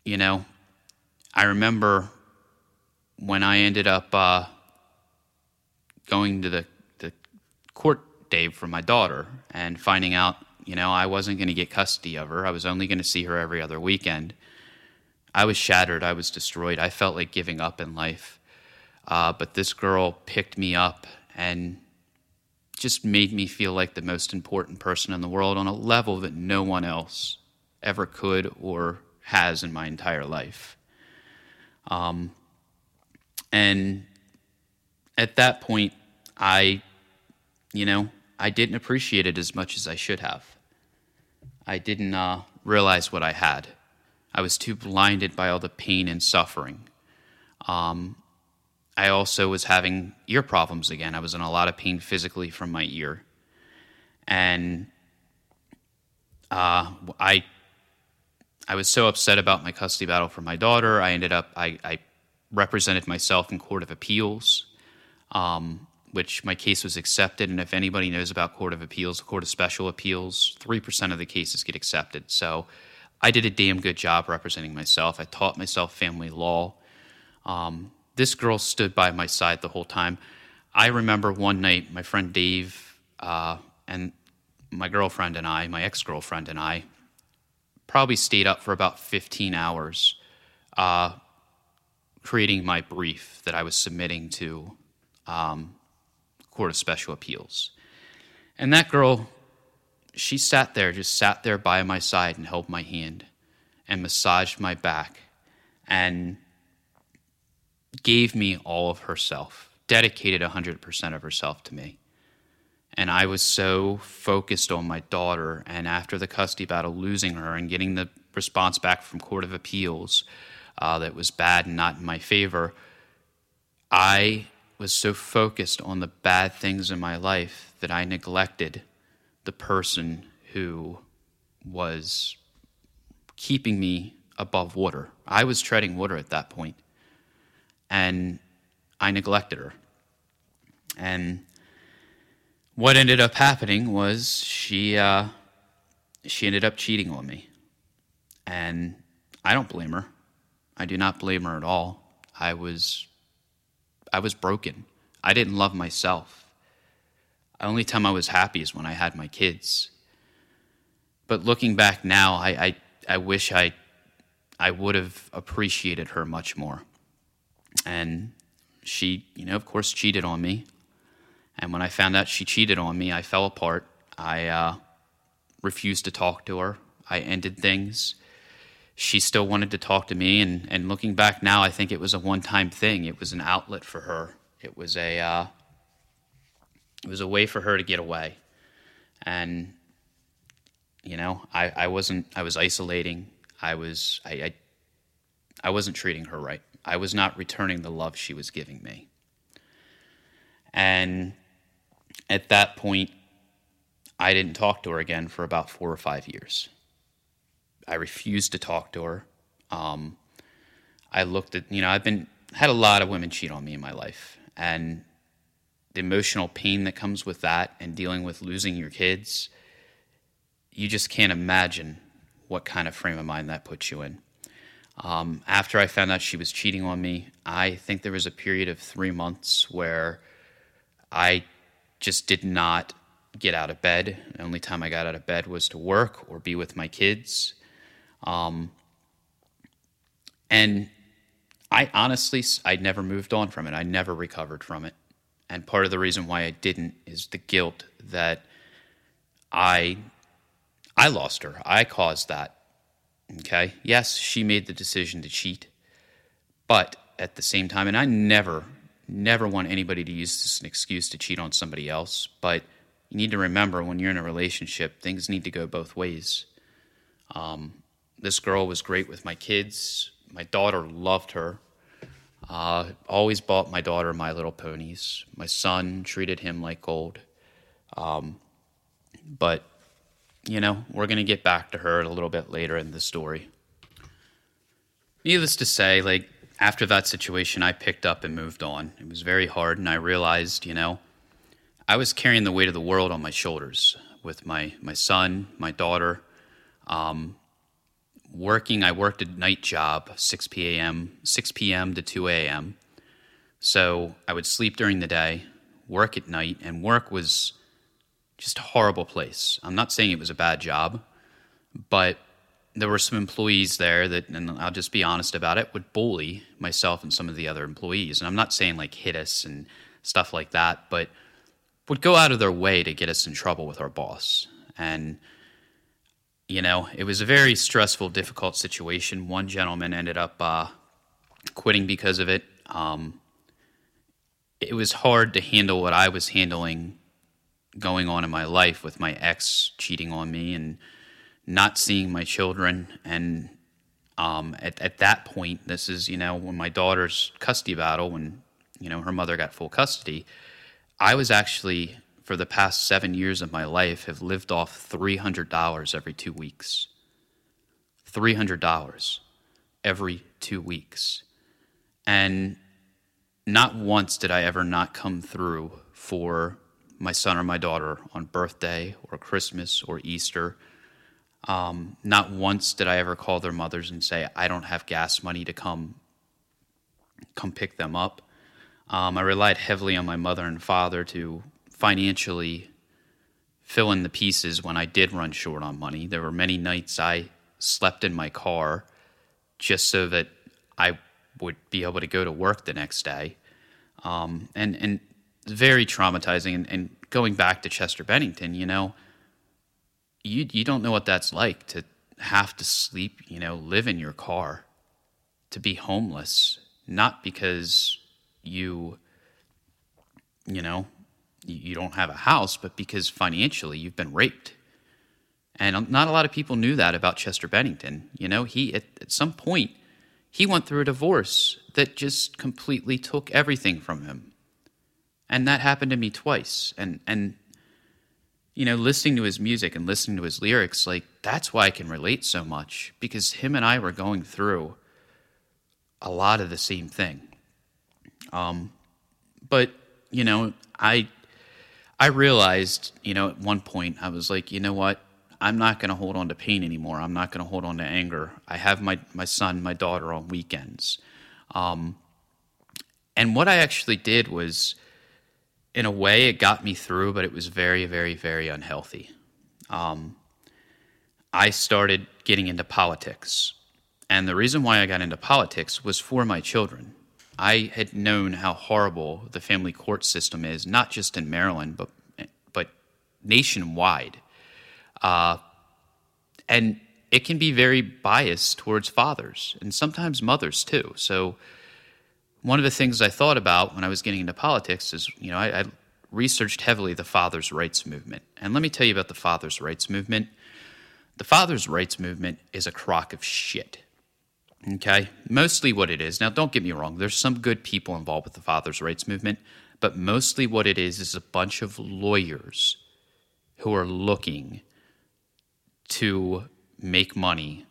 you know, I remember when I ended up uh, going to the, the court day for my daughter and finding out, you know, I wasn't going to get custody of her, I was only going to see her every other weekend. I was shattered. I was destroyed. I felt like giving up in life. Uh, but this girl picked me up and just made me feel like the most important person in the world on a level that no one else ever could or has in my entire life. Um, and at that point, I, you know, I didn't appreciate it as much as I should have. I didn't uh, realize what I had. I was too blinded by all the pain and suffering. Um, I also was having ear problems again. I was in a lot of pain physically from my ear. And uh, I, I was so upset about my custody battle for my daughter. I ended up, I, I represented myself in Court of Appeals, um, which my case was accepted. And if anybody knows about Court of Appeals, Court of Special Appeals, 3% of the cases get accepted. So I did a damn good job representing myself. I taught myself family law. Um, this girl stood by my side the whole time. I remember one night, my friend Dave uh, and my girlfriend and I, my ex girlfriend and I, probably stayed up for about 15 hours uh, creating my brief that I was submitting to um, Court of Special Appeals. And that girl, she sat there, just sat there by my side and held my hand and massaged my back and gave me all of herself, dedicated 100% of herself to me. And I was so focused on my daughter, and after the custody battle, losing her and getting the response back from Court of Appeals, uh, that was bad and not in my favor, I was so focused on the bad things in my life that I neglected the person who was keeping me above water. I was treading water at that point, and I neglected her. And what ended up happening was she uh, she ended up cheating on me, and I don't blame her. I do not blame her at all. I was I was broken. I didn't love myself. The only time I was happy is when I had my kids. But looking back now, I, I, I wish I, I would have appreciated her much more. And she, you know, of course, cheated on me. And when I found out she cheated on me, I fell apart. I uh, refused to talk to her. I ended things. She still wanted to talk to me. And, and looking back now, I think it was a one time thing. It was an outlet for her. It was a, uh, it was a way for her to get away. And, you know, I, I wasn't, I was isolating. I was, I, I, I wasn't treating her right. I was not returning the love she was giving me. And at that point, I didn't talk to her again for about four or five years. I refused to talk to her. Um, I looked at, you know, I've been, had a lot of women cheat on me in my life. And the emotional pain that comes with that and dealing with losing your kids, you just can't imagine what kind of frame of mind that puts you in. Um, after I found out she was cheating on me, I think there was a period of three months where I just did not get out of bed. The only time I got out of bed was to work or be with my kids. Um, and I honestly, I never moved on from it. I never recovered from it. And part of the reason why I didn't is the guilt that I I lost her. I caused that. Okay? Yes, she made the decision to cheat. But at the same time, and I never, never want anybody to use this as an excuse to cheat on somebody else, but you need to remember when you're in a relationship, things need to go both ways. Um, this girl was great with my kids. My daughter loved her. Uh, always bought my daughter My Little Ponies. My son treated him like gold. Um, but, you know, we're going to get back to her a little bit later in the story. Needless to say, like, after that situation, I picked up and moved on. It was very hard, and I realized, you know, I was carrying the weight of the world on my shoulders with my, my son, my daughter. Um, working, I worked a night job, 6 p.m., 6 p.m. to 2 a.m. So I would sleep during the day, work at night, and work was just a horrible place. I'm not saying it was a bad job, but there were some employees there that, and I'll just be honest about it, would bully myself and some of the other employees. And I'm not saying like hit us and stuff like that, but would go out of their way to get us in trouble with our boss. And you know, it was a very stressful, difficult situation. One gentleman ended up uh, quitting because of it. Um, it was hard to handle what I was handling going on in my life with my ex cheating on me and not seeing my children. And um, at, at that point, this is, you know, when my daughter's custody battle, when, you know, her mother got full custody, I was actually for the past seven years of my life have lived off $300 every two weeks. $300 every two weeks. And not once did I ever not come through for my son or my daughter on birthday or Christmas or Easter. Um, not once did I ever call their mothers and say, I don't have gas money to come come pick them up. Um, I relied heavily on my mother and father to financially fill in the pieces when I did run short on money. There were many nights I slept in my car just so that I would be able to go to work the next day. Um, and, and very traumatizing. And, and going back to Chester Bennington, you know, you, you don't know what that's like to have to sleep, you know, live in your car, to be homeless, not because you, you know, you don't have a house, but because financially you've been raped. And um, not a lot of people knew that about Chester Bennington. You know, he at, at some point he went through a divorce that just completely took everything from him. And that happened to me twice. And and you know, listening to his music and listening to his lyrics, like that's why I can relate so much because him and I were going through a lot of the same thing. Um, but you know, I I realized, you know, at one point I was like, you know what? I'm not going to hold on to pain anymore. I'm not going to hold on to anger. I have my my son, my daughter on weekends. Um, and what I actually did was in a way, it got me through, but it was very, very, very unhealthy. Um, I started getting into politics. And the reason why I got into politics was for my children. I had known how horrible the family court system is, not just in Maryland, but, but nationwide. Uh, and it can be very biased towards fathers and sometimes mothers too. So, one of the things I thought about when I was getting into politics is, you know, I, I, researched heavily the fathers' rights movement. And let me tell you about the fathers' rights movement. The fathers' rights movement is a crock of shit. Okay? Mostly what it is. Now, don't get me wrong, there's some good people involved with the fathers' rights movement, but mostly what it is is a bunch of lawyers who are looking to make money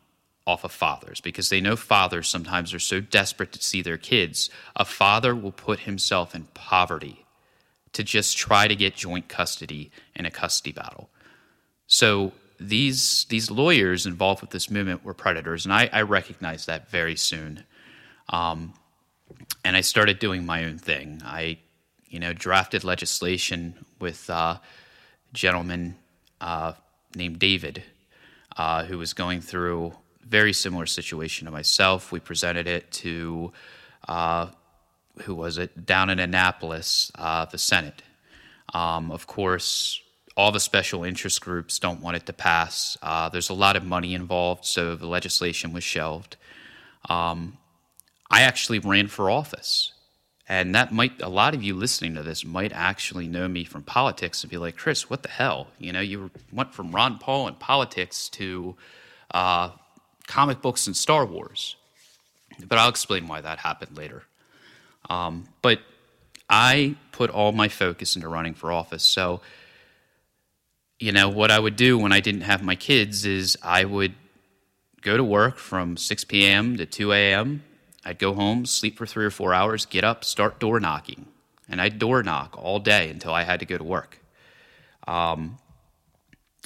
off of fathers because they know fathers sometimes are so desperate to see their kids. A father will put himself in poverty to just try to get joint custody in a custody battle. So these these lawyers involved with this movement were predators, and I, I recognized that very soon. Um, and I started doing my own thing. I, you know, drafted legislation with a gentleman uh, named David, uh, who was going through very similar situation to myself. We presented it to, uh, who was it, down in Annapolis, uh, the Senate. Um, of course, all the special interest groups don't want it to pass. Uh, there's a lot of money involved, so the legislation was shelved. Um, I actually ran for office. And that might, a lot of you listening to this might actually know me from politics and be like, Chris, what the hell? You know, you went from Ron Paul in politics to uh, comic books and Star Wars. But I'll explain why that happened later. Um, but I put all my focus into running for office. So, you know, what I would do when I didn't have my kids is I would go to work from 6 p.m. to 2 a.m. I'd go home, sleep for three or four hours, get up, start door knocking. And I'd door knock all day until I had to go to work. Um,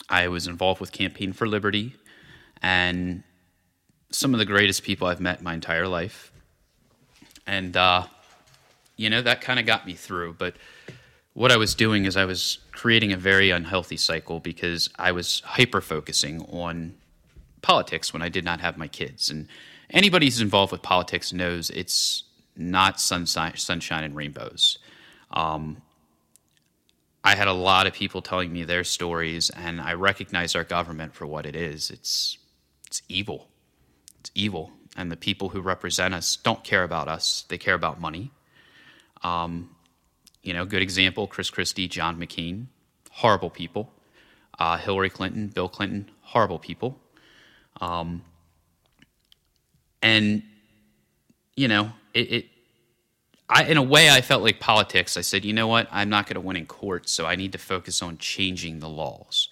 I was involved with Campaign for Liberty, and some of the greatest people I've met my entire life. And, uh, you know, that kind of got me through. But what I was doing is I was creating a very unhealthy cycle because I was hyper focusing on politics when I did not have my kids. And anybody who's involved with politics knows it's not sunshine, sunshine and rainbows. Um, I had a lot of people telling me their stories, and I recognize our government for what it is. It's it's evil. Evil. And the people who represent us don't care about us, they care about money. Um, you know, good example Chris Christie, John McCain, horrible people. Uh, Hillary Clinton, Bill Clinton, horrible people. Um, and, you know, it, it I, in a way, I felt like politics. I said, you know what? I'm not going to win in court, so I need to focus on changing the laws.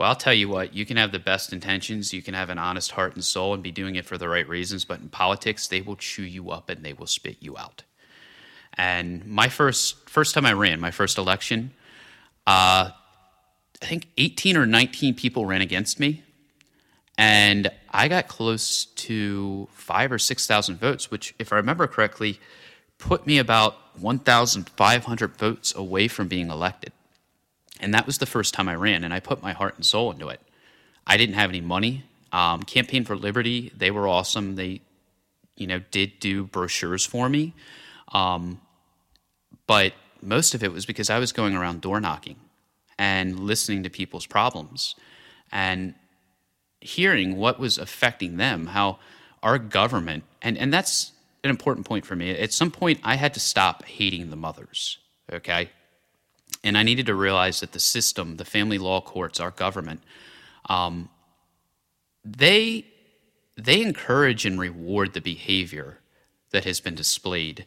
Well, I'll tell you what, you can have the best intentions, you can have an honest heart and soul and be doing it for the right reasons, but in politics, they will chew you up and they will spit you out. And my first first time I ran, my first election, uh, I think 18 or 19 people ran against me. And I got close to five or 6,000 votes, which, if I remember correctly, put me about 1,500 votes away from being elected. And that was the first time I ran, and I put my heart and soul into it. I didn't have any money. Um, Campaign for Liberty, they were awesome. They, you know, did do brochures for me. Um, but most of it was because I was going around door knocking and listening to people's problems and hearing what was affecting them, how our government, and, and that's an important point for me. At some point, I had to stop hating the mothers, okay? And I needed to realize that the system, the family law courts, our government, um, they they encourage and reward the behavior that has been displayed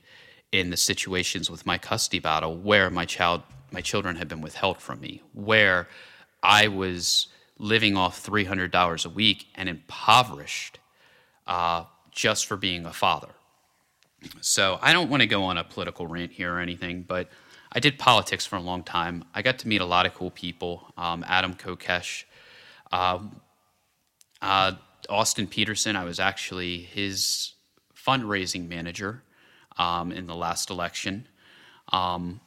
in the situations with my custody battle where my child my children had been withheld from me, where I was living off $300 a week and impoverished uh, just for being a father. So I don't want to go on a political rant here or anything, but I did politics for a long time. I got to meet a lot of cool people. Um, Adam Kokesh, uh, uh, Austin Petersen. I was actually his fundraising manager um, in the last election. Um,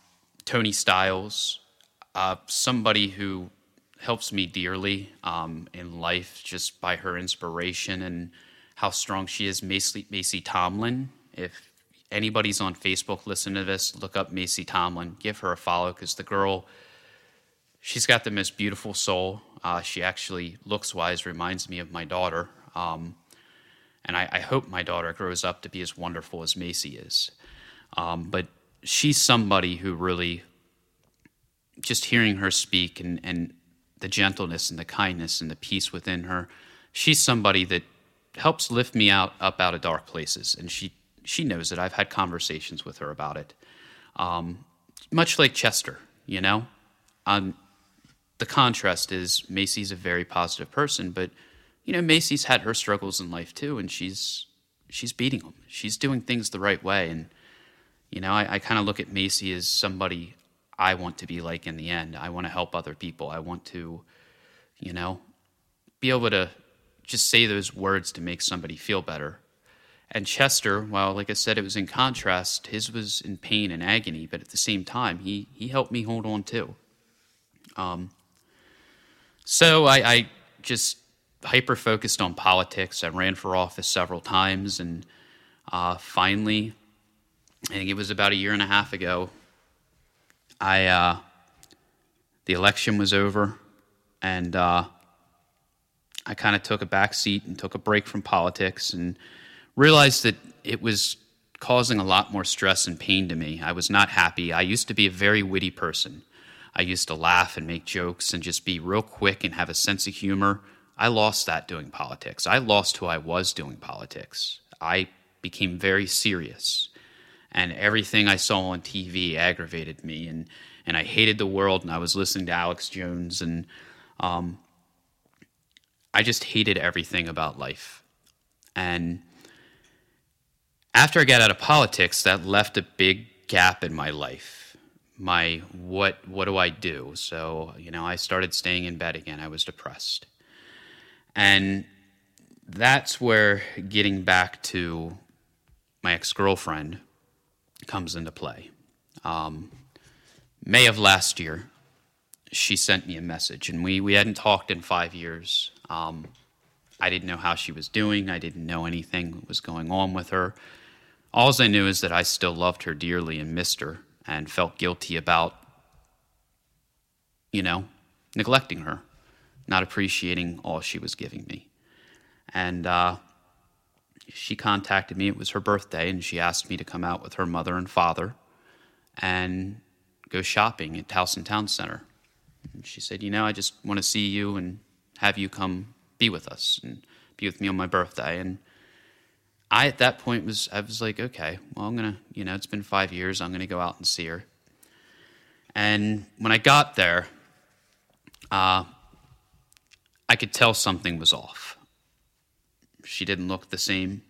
Tony Stiles, uh, somebody who helps me dearly um, in life just by her inspiration and how strong she is. Macy, Macy Tomlin, if anybody's on Facebook, listen to this, look up Macy Tomlin, give her a follow because the girl, she's got the most beautiful soul. Uh, she actually, looks wise, reminds me of my daughter. Um, and I, I, hope my daughter grows up to be as wonderful as Macy is. Um, but she's somebody who really, just hearing her speak and, and the gentleness and the kindness and the peace within her, she's somebody that helps lift me out up out of dark places. And she she knows it. I've had conversations with her about it. Um, much like Chester, you know. Um, the contrast is Macy's a very positive person, but you know Macy's had her struggles in life too, and she's she's beating them. She's doing things the right way, and you know I, I kind of look at Macy as somebody I want to be like in the end. I want to help other people. I want to, you know, be able to just say those words to make somebody feel better and Chester, while like I said, it was in contrast, his was in pain and agony, but at the same time, he he helped me hold on too. Um, so I, I just hyper focused on politics. I ran for office several times, and uh, finally, I think it was about a year and a half ago. I uh, the election was over, and uh, I kind of took a back seat and took a break from politics and realized that it was causing a lot more stress and pain to me. I was not happy. I used to be a very witty person. I used to laugh and make jokes and just be real quick and have a sense of humor. I lost that doing politics. I lost who I was doing politics. I became very serious. And everything I saw on TV aggravated me. And, and I hated the world. And I was listening to Alex Jones. And um, I just hated everything about life. And after I got out of politics, that left a big gap in my life. My what what do I do? So, you know, I started staying in bed again. I was depressed. And that's where getting back to my ex-girlfriend comes into play. Um, May of last year, she sent me a message, and we, we hadn't talked in five years. Um, I didn't know how she was doing. I didn't know anything was going on with her. All I knew is that I still loved her dearly and missed her and felt guilty about, you know, neglecting her, not appreciating all she was giving me. And uh, she contacted me. It was her birthday, and she asked me to come out with her mother and father and go shopping at Towson Town Center. And she said, You know, I just want to see you and have you come be with us and be with me on my birthday. And I at that point was I was like, okay, well I'm gonna, you know, it's been five years, I'm gonna go out and see her. And when I got there, uh, I could tell something was off. She didn't look the same.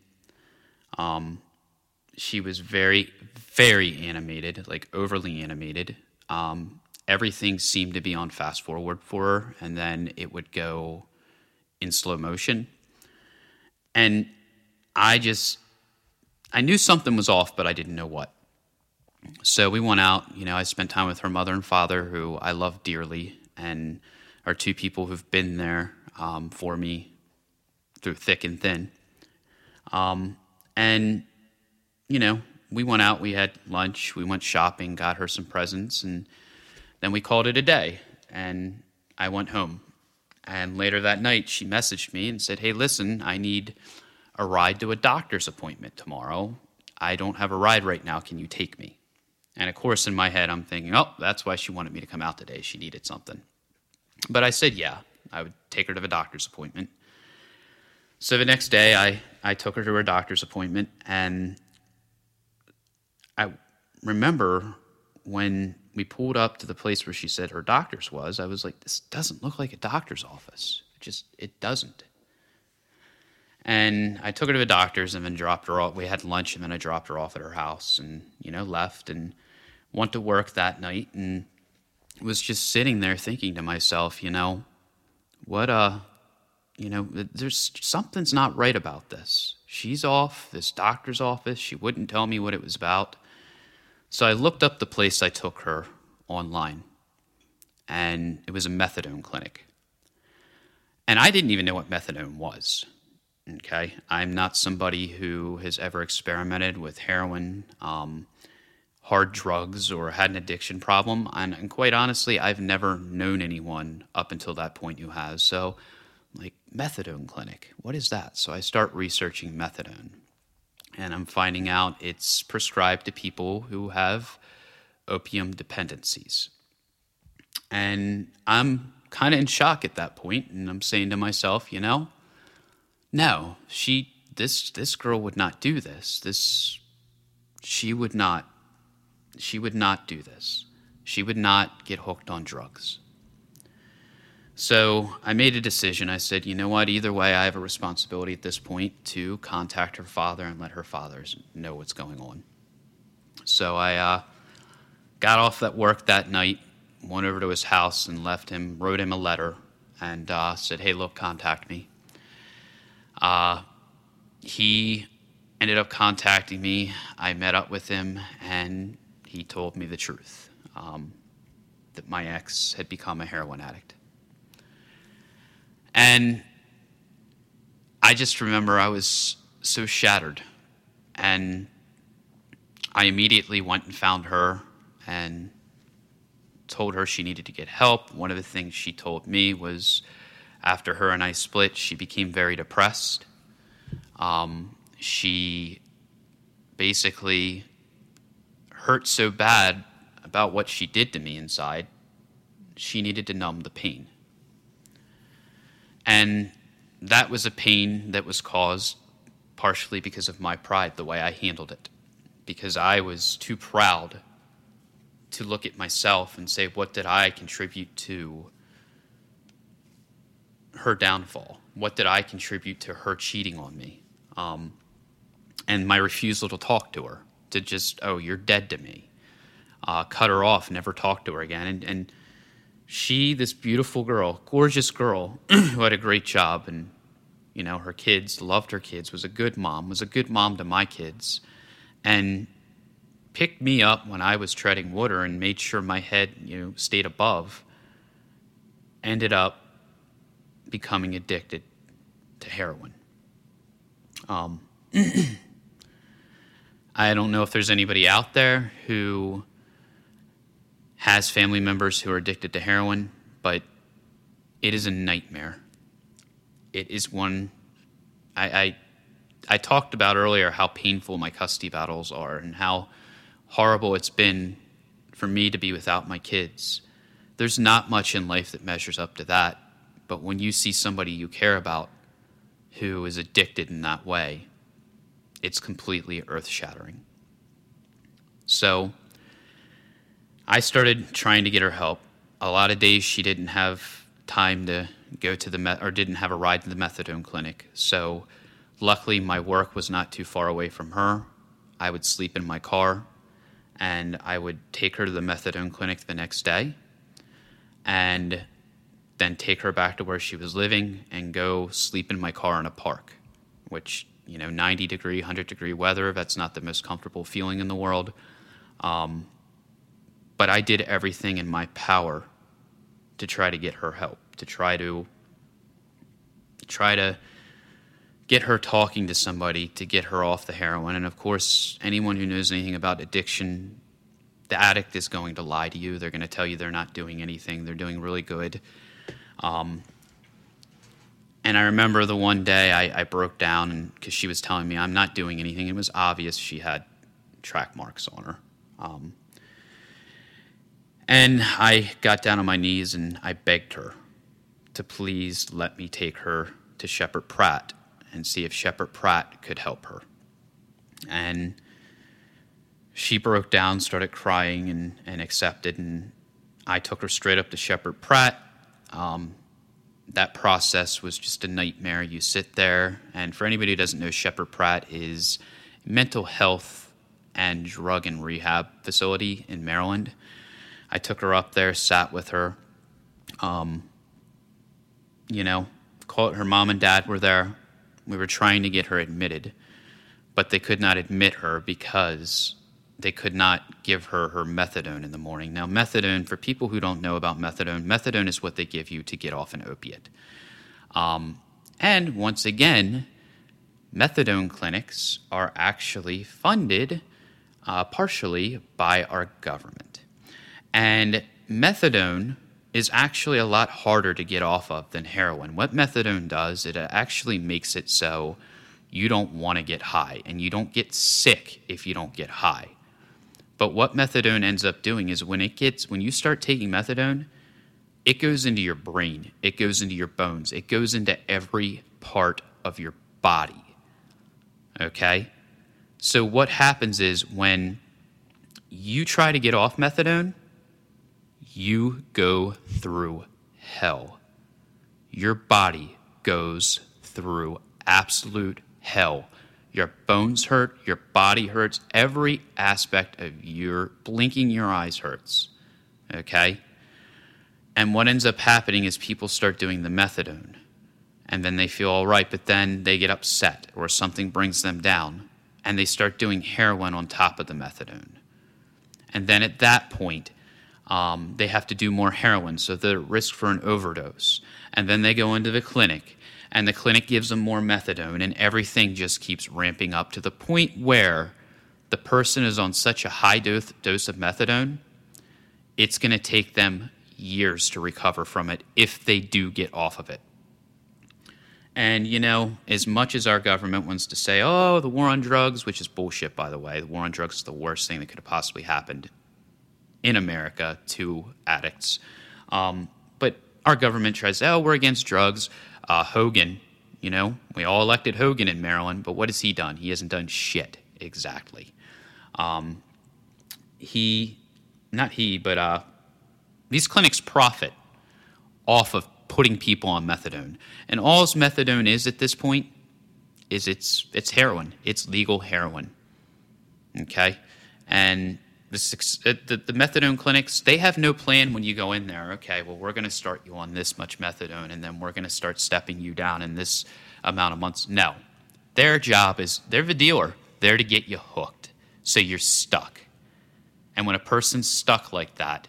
Um, she was very, very animated, like overly animated. Um, everything seemed to be on fast forward for her, and then it would go in slow motion. And I just I knew something was off, but I didn't know what. So we went out. You know, I spent time with her mother and father, who I love dearly, and are two people who've been there um, for me through thick and thin. Um, and you know, we went out. We had lunch. We went shopping. Got her some presents, and then we called it a day. And I went home. And later that night, she messaged me and said, "Hey, listen, I need." A ride to a doctor's appointment tomorrow. I don't have a ride right now. Can you take me? And of course, in my head, I'm thinking, oh, that's why she wanted me to come out today. She needed something. But I said, yeah, I would take her to the doctor's appointment. So the next day, I, I took her to her doctor's appointment. And I remember when we pulled up to the place where she said her doctor's was, I was like, this doesn't look like a doctor's office. It just, it doesn't. And I took her to the doctor's and then dropped her off. We had lunch and then I dropped her off at her house and, you know, left and went to work that night and was just sitting there thinking to myself, you know, what, uh, you know, there's something's not right about this. She's off this doctor's office. She wouldn't tell me what it was about. So I looked up the place I took her online, and it was a methadone clinic. And I didn't even know what methadone was. Okay. I'm not somebody who has ever experimented with heroin, um, hard drugs, or had an addiction problem. And, and, quite honestly, I've never known anyone up until that point who has. So, like, methadone clinic, what is that? So I start researching methadone and I'm finding out it's prescribed to people who have opium dependencies. And I'm kind of in shock at that point, and I'm saying to myself, you know, no, she, this, this girl would not do this. This, she would not, she would not do this. She would not get hooked on drugs. So I made a decision. I said, you know what? Either way, I have a responsibility at this point to contact her father and let her father know what's going on. So I uh, got off at work that night, went over to his house and left him, wrote him a letter, and uh, said, hey, look, contact me. Uh, he ended up contacting me. I met up with him, and he told me the truth um, that my ex had become a heroin addict. And I just remember I was so shattered. And I immediately went and found her and told her she needed to get help. One of the things she told me was after her and I split, she became very depressed. Um, she basically hurt so bad about what she did to me inside, she needed to numb the pain. And that was a pain that was caused partially because of my pride, the way I handled it. Because I was too proud to look at myself and say, what did I contribute to her downfall? What did I contribute to her cheating on me? Um, and my refusal to talk to her, to just, oh, you're dead to me. Uh, cut her off, never talk to her again. And, and she, this beautiful girl, gorgeous girl, who had a great job and, you know, her kids, loved her kids, was a good mom, was a good mom to my kids, and picked me up when I was treading water and made sure my head, you know, stayed above, ended up becoming addicted to heroin. Um, I don't know if there's anybody out there who has family members who are addicted to heroin, but it is a nightmare. It is one I, I, I talked about earlier how painful my custody battles are and how horrible it's been for me to be without my kids. There's not much in life that measures up to that, but when you see somebody you care about who is addicted in that way, it's completely earth shattering. So, I started trying to get her help. A lot of days she didn't have time to go to the me- or didn't have a ride to the methadone clinic. So luckily my work was not too far away from her. I would sleep in my car and I would take her to the methadone clinic the next day and then take her back to where she was living and go sleep in my car in a park, which, you know, 90 degree, 100 degree weather, that's not the most comfortable feeling in the world. Um, but I did everything in my power to try to get her help, to try to try to get her talking to somebody to get her off the heroin. And of course, anyone who knows anything about addiction, the addict is going to lie to you. They're going to tell you they're not doing anything. They're doing really good. Um, and I remember the one day I, I broke down because she was telling me I'm not doing anything. It was obvious she had track marks on her. Um, and I got down on my knees and I begged her to please let me take her to Sheppard Pratt and see if Sheppard Pratt could help her. And she broke down, started crying, and, and accepted. And I took her straight up to Sheppard Pratt. Um, that process was just a nightmare. You sit there, and for anybody who doesn't know, Sheppard Pratt is mental health and drug and rehab facility in Maryland. I took her up there, sat with her. Um, you know, called her mom and dad were there. We were trying to get her admitted, but they could not admit her because they could not give her her methadone in the morning. Now, methadone, for people who don't know about methadone, methadone is what they give you to get off an opiate. Um, and once again, methadone clinics are actually funded uh, partially by our government. And methadone is actually a lot harder to get off of than heroin. What methadone does, it actually makes it so you don't want to get high and you don't get sick if you don't get high. But what methadone ends up doing is when it gets when you start taking methadone, it goes into your brain, it goes into your bones, it goes into every part of your body. Okay? So what happens is when you try to get off methadone, you go through hell. Your body goes through absolute hell your bones hurt, your body hurts, every aspect of your blinking your eyes hurts. Okay? And what ends up happening is people start doing the methadone and then they feel all right, but then they get upset or something brings them down and they start doing heroin on top of the methadone. And then at that point, um, they have to do more heroin, so the risk for an overdose. And then they go into the clinic and the clinic gives them more methadone, and everything just keeps ramping up to the point where the person is on such a high dose, dose of methadone, it's going to take them years to recover from it if they do get off of it. And, you know, as much as our government wants to say, oh, the war on drugs, which is bullshit, by the way, the war on drugs is the worst thing that could have possibly happened in America to addicts. Um, but our government tries, oh, we're against drugs. Uh, Hogan, you know, we all elected Hogan in Maryland, but what has he done? He hasn't done shit exactly. Um, he, not he, but uh, these clinics profit off of putting people on methadone, and all methadone is at this point is it's it's heroin. It's legal heroin. Okay, and the, uh, the, the, methadone clinics, they have no plan when you go in there. Okay, well, we're going to start you on this much methadone, and then we're going to start stepping you down in this amount of months. No. Their job is they're the dealer, they're to get you hooked. So you're stuck. And when a person's stuck like that,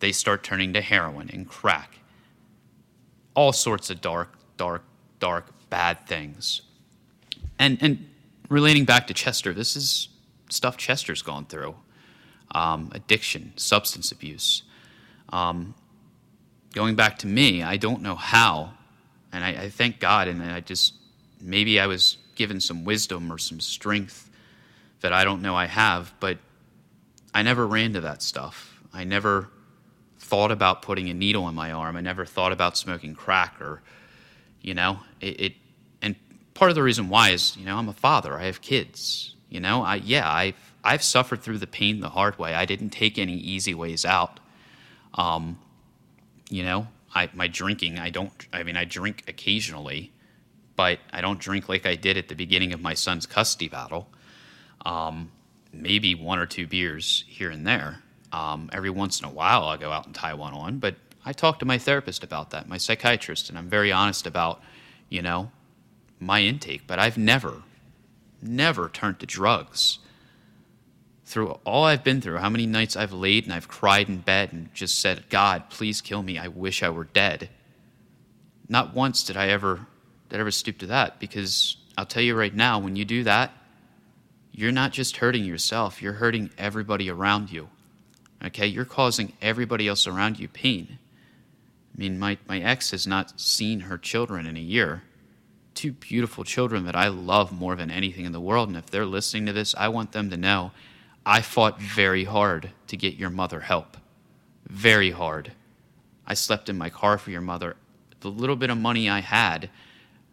they start turning to heroin and crack. All sorts of dark, dark, dark, bad things. And, and relating back to Chester, this is stuff Chester's gone through um, addiction, substance abuse. Um, going back to me, I don't know how, and I, I thank God, and I just maybe I was given some wisdom or some strength that I don't know I have, but I never ran to that stuff. I never thought about putting a needle in my arm. I never thought about smoking crack or, you know, it, it and part of the reason why is, you know, I'm a father. I have kids. You know, I yeah, I've I've suffered through the pain the hard way. I didn't take any easy ways out. Um, you know, I, my drinking, I don't, I mean, I drink occasionally, but I don't drink like I did at the beginning of my son's custody battle. Um, maybe one or two beers here and there. Um, every once in a while, I'll go out and tie one on, but I talk to my therapist about that, my psychiatrist, and I'm very honest about, you know, my intake. But I've never, never turned to drugs through all I've been through, how many nights I've laid and I've cried in bed and just said, God, please kill me. I wish I were dead. Not once did I ever did I ever stoop to that because I'll tell you right now, when you do that, you're not just hurting yourself, you're hurting everybody around you. Okay? You're causing everybody else around you pain. I mean, my, my ex has not seen her children in a year. Two beautiful children that I love more than anything in the world. And if they're listening to this, I want them to know I fought very hard to get your mother help. Very hard. I slept in my car for your mother. The little bit of money I had,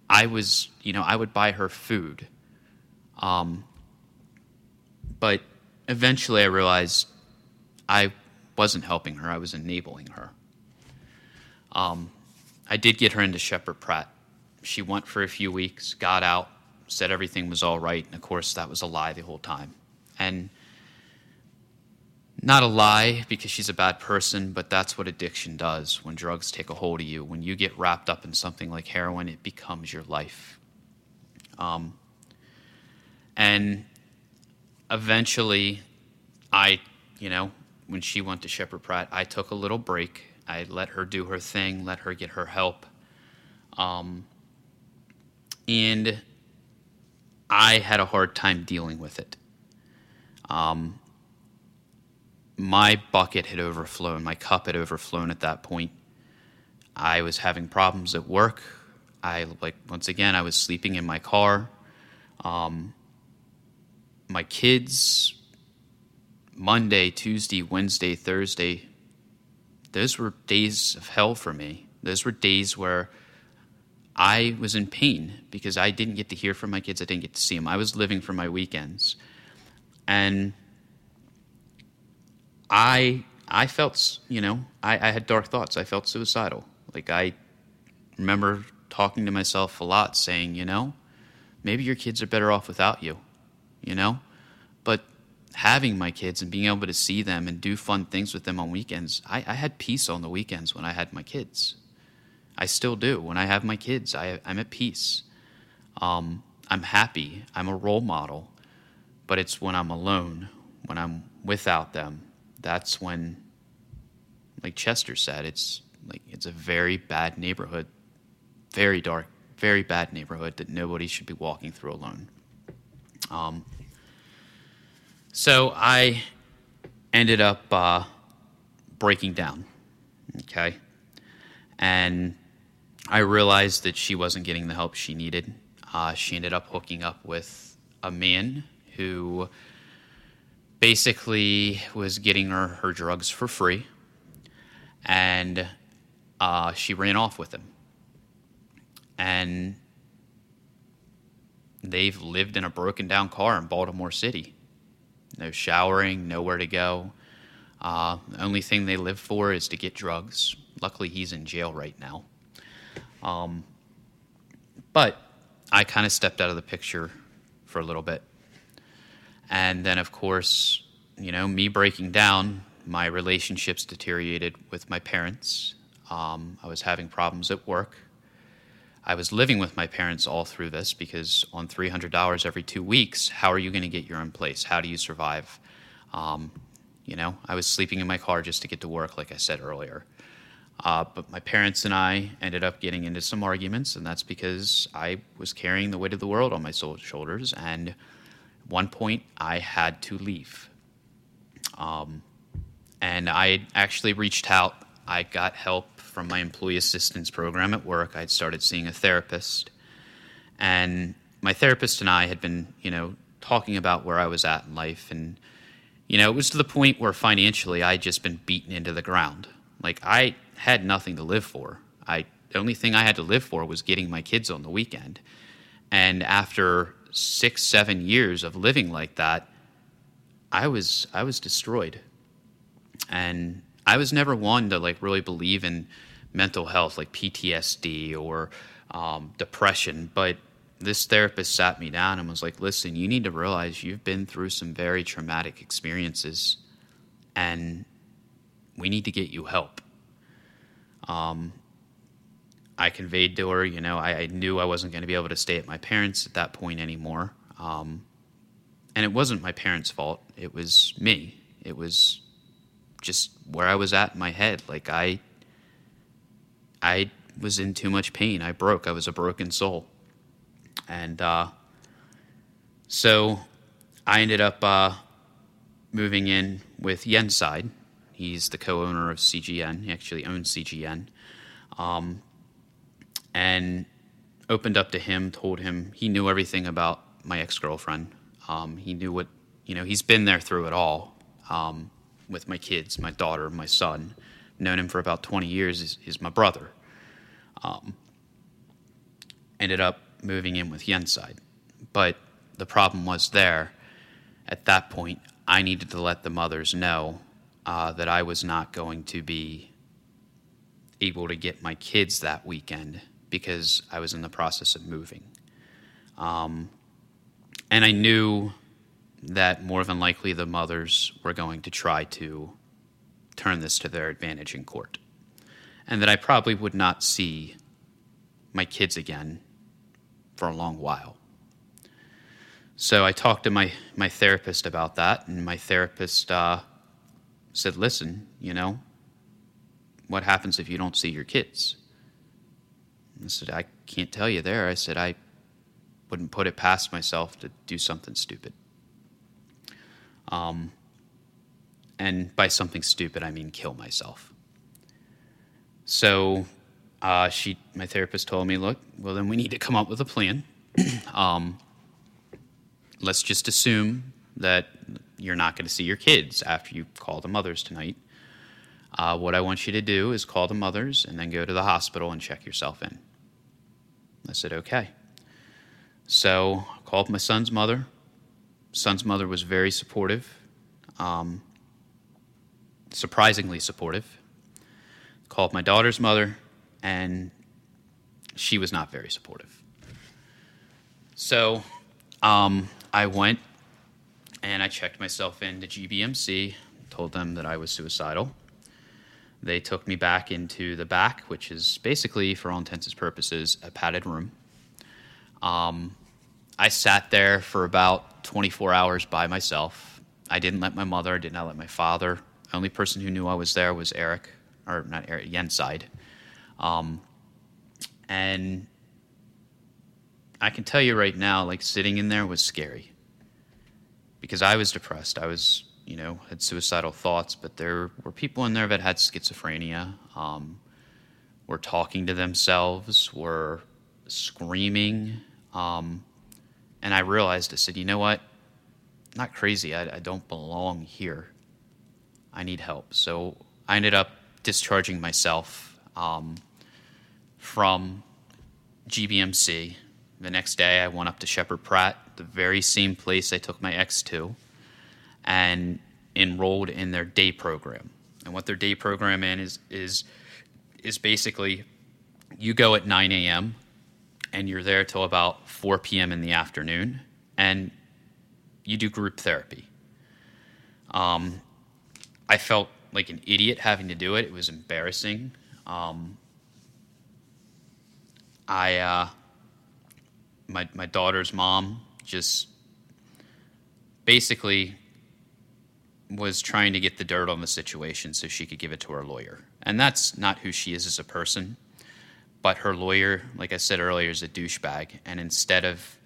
I was, you know, I would buy her food. Um, but eventually I realized I wasn't helping her, I was enabling her. Um, I did get her into Sheppard Pratt. She went for a few weeks, got out, said everything was all right, and of course, that was a lie the whole time. And not a lie because she's a bad person, but that's what addiction does when drugs take a hold of you. When you get wrapped up in something like heroin, it becomes your life. Um, and eventually, I, you know, when she went to Sheppard Pratt, I took a little break. I let her do her thing, let her get her help. Um, and I had a hard time dealing with it. Um, my bucket had overflown, my cup had overflown at that point. I was having problems at work. I like once again I was sleeping in my car. Um, my kids Monday, Tuesday, Wednesday, Thursday, those were days of hell for me. Those were days where I was in pain because I didn't get to hear from my kids. I didn't get to see them. I was living for my weekends. And I I felt, you know, I, I had dark thoughts. I felt suicidal. Like I remember talking to myself a lot, saying, you know, maybe your kids are better off without you, you know? But having my kids and being able to see them and do fun things with them on weekends, I, I had peace on the weekends when I had my kids. I still do. When I have my kids, I, I'm at peace. Um, I'm happy. I'm a role model. But it's when I'm alone, when I'm without them, that's when, like Chester said, it's like it's a very bad neighborhood, very dark, very bad neighborhood that nobody should be walking through alone. Um, so I ended up uh, breaking down, okay, and I realized that she wasn't getting the help she needed. Uh, she ended up hooking up with a man who basically was getting her her drugs for free, and uh, she ran off with him. And they've lived in a broken down car in Baltimore City. No showering, nowhere to go. Uh, the only thing they live for is to get drugs. Luckily, he's in jail right now. Um, but I kind of stepped out of the picture for a little bit. And then, of course, you know, me breaking down, my relationships deteriorated with my parents. Um, I was having problems at work. I was living with my parents all through this because on $300 every two weeks, how are you going to get your own place? How do you survive? Um, you know, I was sleeping in my car just to get to work, like I said earlier. Uh, but my parents and I ended up getting into some arguments, and that's because I was carrying the weight of the world on my shoulders. And one point I had to leave. Um, and I actually reached out. I got help from my employee assistance program at work. I'd started seeing a therapist. And my therapist and I had been, you know, talking about where I was at in life. And, you know, it was to the point where financially I'd just been beaten into the ground. Like I had nothing to live for. I, the only thing I had to live for was getting my kids on the weekend. And after six, seven years of living like that, I was I was destroyed. And I was never one to like really believe in mental health, like PTSD or um, depression. But this therapist sat me down and was like, "Listen, you need to realize you've been through some very traumatic experiences, and we need to get you help." Um, I conveyed to her, you know, I, I knew I wasn't going to be able to stay at my parents' at that point anymore. Um, and it wasn't my parents' fault. It was me. It was just where I was at in my head. Like I, I was in too much pain. I broke. I was a broken soul, and uh, so I ended up uh, moving in with Yenside. He's the co-owner of CGN. He actually owns CGN. Um, and opened up to him, told him he knew everything about my ex girlfriend. Um, he knew what, you know, he's been there through it all um, with my kids, my daughter, my son. Known him for about 20 years, he's my brother. Um, ended up moving in with Yenside. But the problem was there, at that point, I needed to let the mothers know uh, that I was not going to be able to get my kids that weekend because I was in the process of moving. Um, and I knew that more than likely the mothers were going to try to turn this to their advantage in court. And that I probably would not see my kids again for a long while. So I talked to my, my therapist about that, and my therapist uh, said, Listen, you know, what happens if you don't see your kids? I said, I can't tell you there. I said, I wouldn't put it past myself to do something stupid. Um, and by something stupid, I mean kill myself. So uh, she, my therapist told me, look, well, then we need to come up with a plan. um, let's just assume that you're not going to see your kids after you call the mothers tonight. Uh, what I want you to do is call the mothers and then go to the hospital and check yourself in. I said, okay. So I called my son's mother. Son's mother was very supportive, um, surprisingly supportive. Called my daughter's mother, and she was not very supportive. So um, I went and I checked myself into GBMC, told them that I was suicidal. They took me back into the back, which is basically, for all intents and purposes, a padded room. Um, I sat there for about 24 hours by myself. I didn't let my mother, I did not let my father. The only person who knew I was there was Eric, or not Eric, Yenside. Um, and I can tell you right now, like sitting in there was scary because I was depressed. I was, you know, had suicidal thoughts, but there were people in there that had schizophrenia, um, were talking to themselves, were screaming. Um, and I realized, I said, you know what? I'm not crazy. I, I don't belong here. I need help. So I ended up discharging myself um, from GBMC the next day, I went up to Sheppard Pratt, the very same place I took my ex to, and enrolled in their day program. And what their day program is is is basically you go at 9 a.m. and you're there till about 4 p.m. in the afternoon, and you do group therapy. Um, I felt like an idiot having to do it. It was embarrassing. Um, I uh, my, my daughter's mom just basically was trying to get the dirt on the situation so she could give it to her lawyer. And that's not who she is as a person. But her lawyer, like I said earlier, is a douchebag. And instead of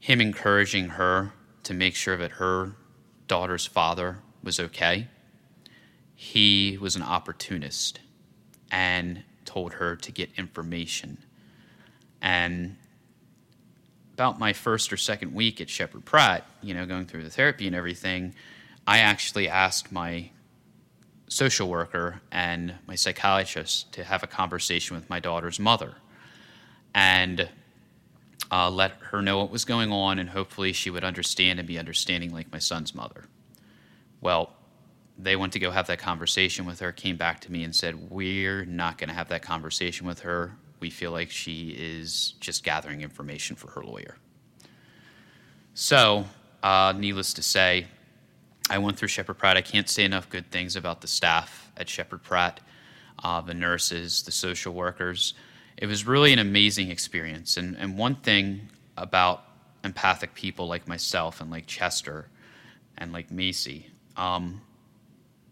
him encouraging her to make sure that her daughter's father was okay, he was an opportunist and told her to get information. And about my first or second week at Sheppard Pratt, you know, going through the therapy and everything, I actually asked my social worker and my psychiatrist to have a conversation with my daughter's mother and uh, let her know what was going on, and hopefully she would understand and be understanding like my son's mother. Well, they went to go have that conversation with her, came back to me and said, We're not going to have that conversation with her we feel like she is just gathering information for her lawyer. So, uh, needless to say, I went through Sheppard Pratt. I can't say enough good things about the staff at Sheppard Pratt, uh, the nurses, the social workers. It was really an amazing experience. And, and one thing about empathic people like myself and like Chester and like Macy, um,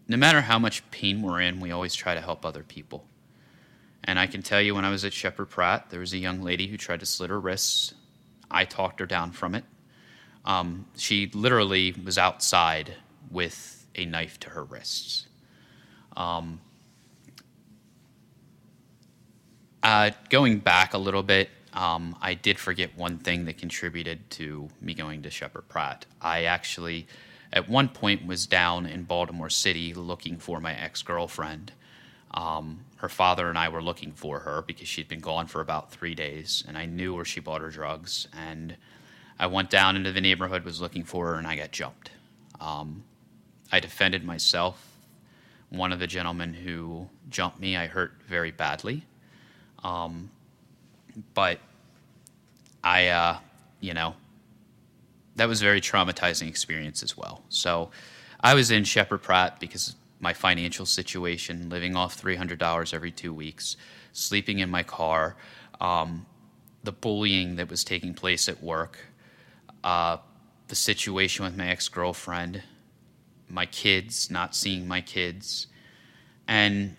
no matter how much pain we're in, we always try to help other people. And I can tell you when I was at Sheppard Pratt, there was a young lady who tried to slit her wrists. I talked her down from it. Um, she literally was outside with a knife to her wrists. Um, uh, going back a little bit, um, I did forget one thing that contributed to me going to Sheppard Pratt. I actually, at one point, was down in Baltimore City looking for my ex girlfriend. Um, her father and I were looking for her because she'd been gone for about three days, and I knew where she bought her drugs. And I went down into the neighborhood, was looking for her, and I got jumped. Um, I defended myself. One of the gentlemen who jumped me, I hurt very badly. Um, but I, uh, you know, that was a very traumatizing experience as well. So I was in Sheppard Pratt because my financial situation, living off $300 every two weeks, sleeping in my car, um, the bullying that was taking place at work, uh, the situation with my ex girlfriend, my kids, not seeing my kids. And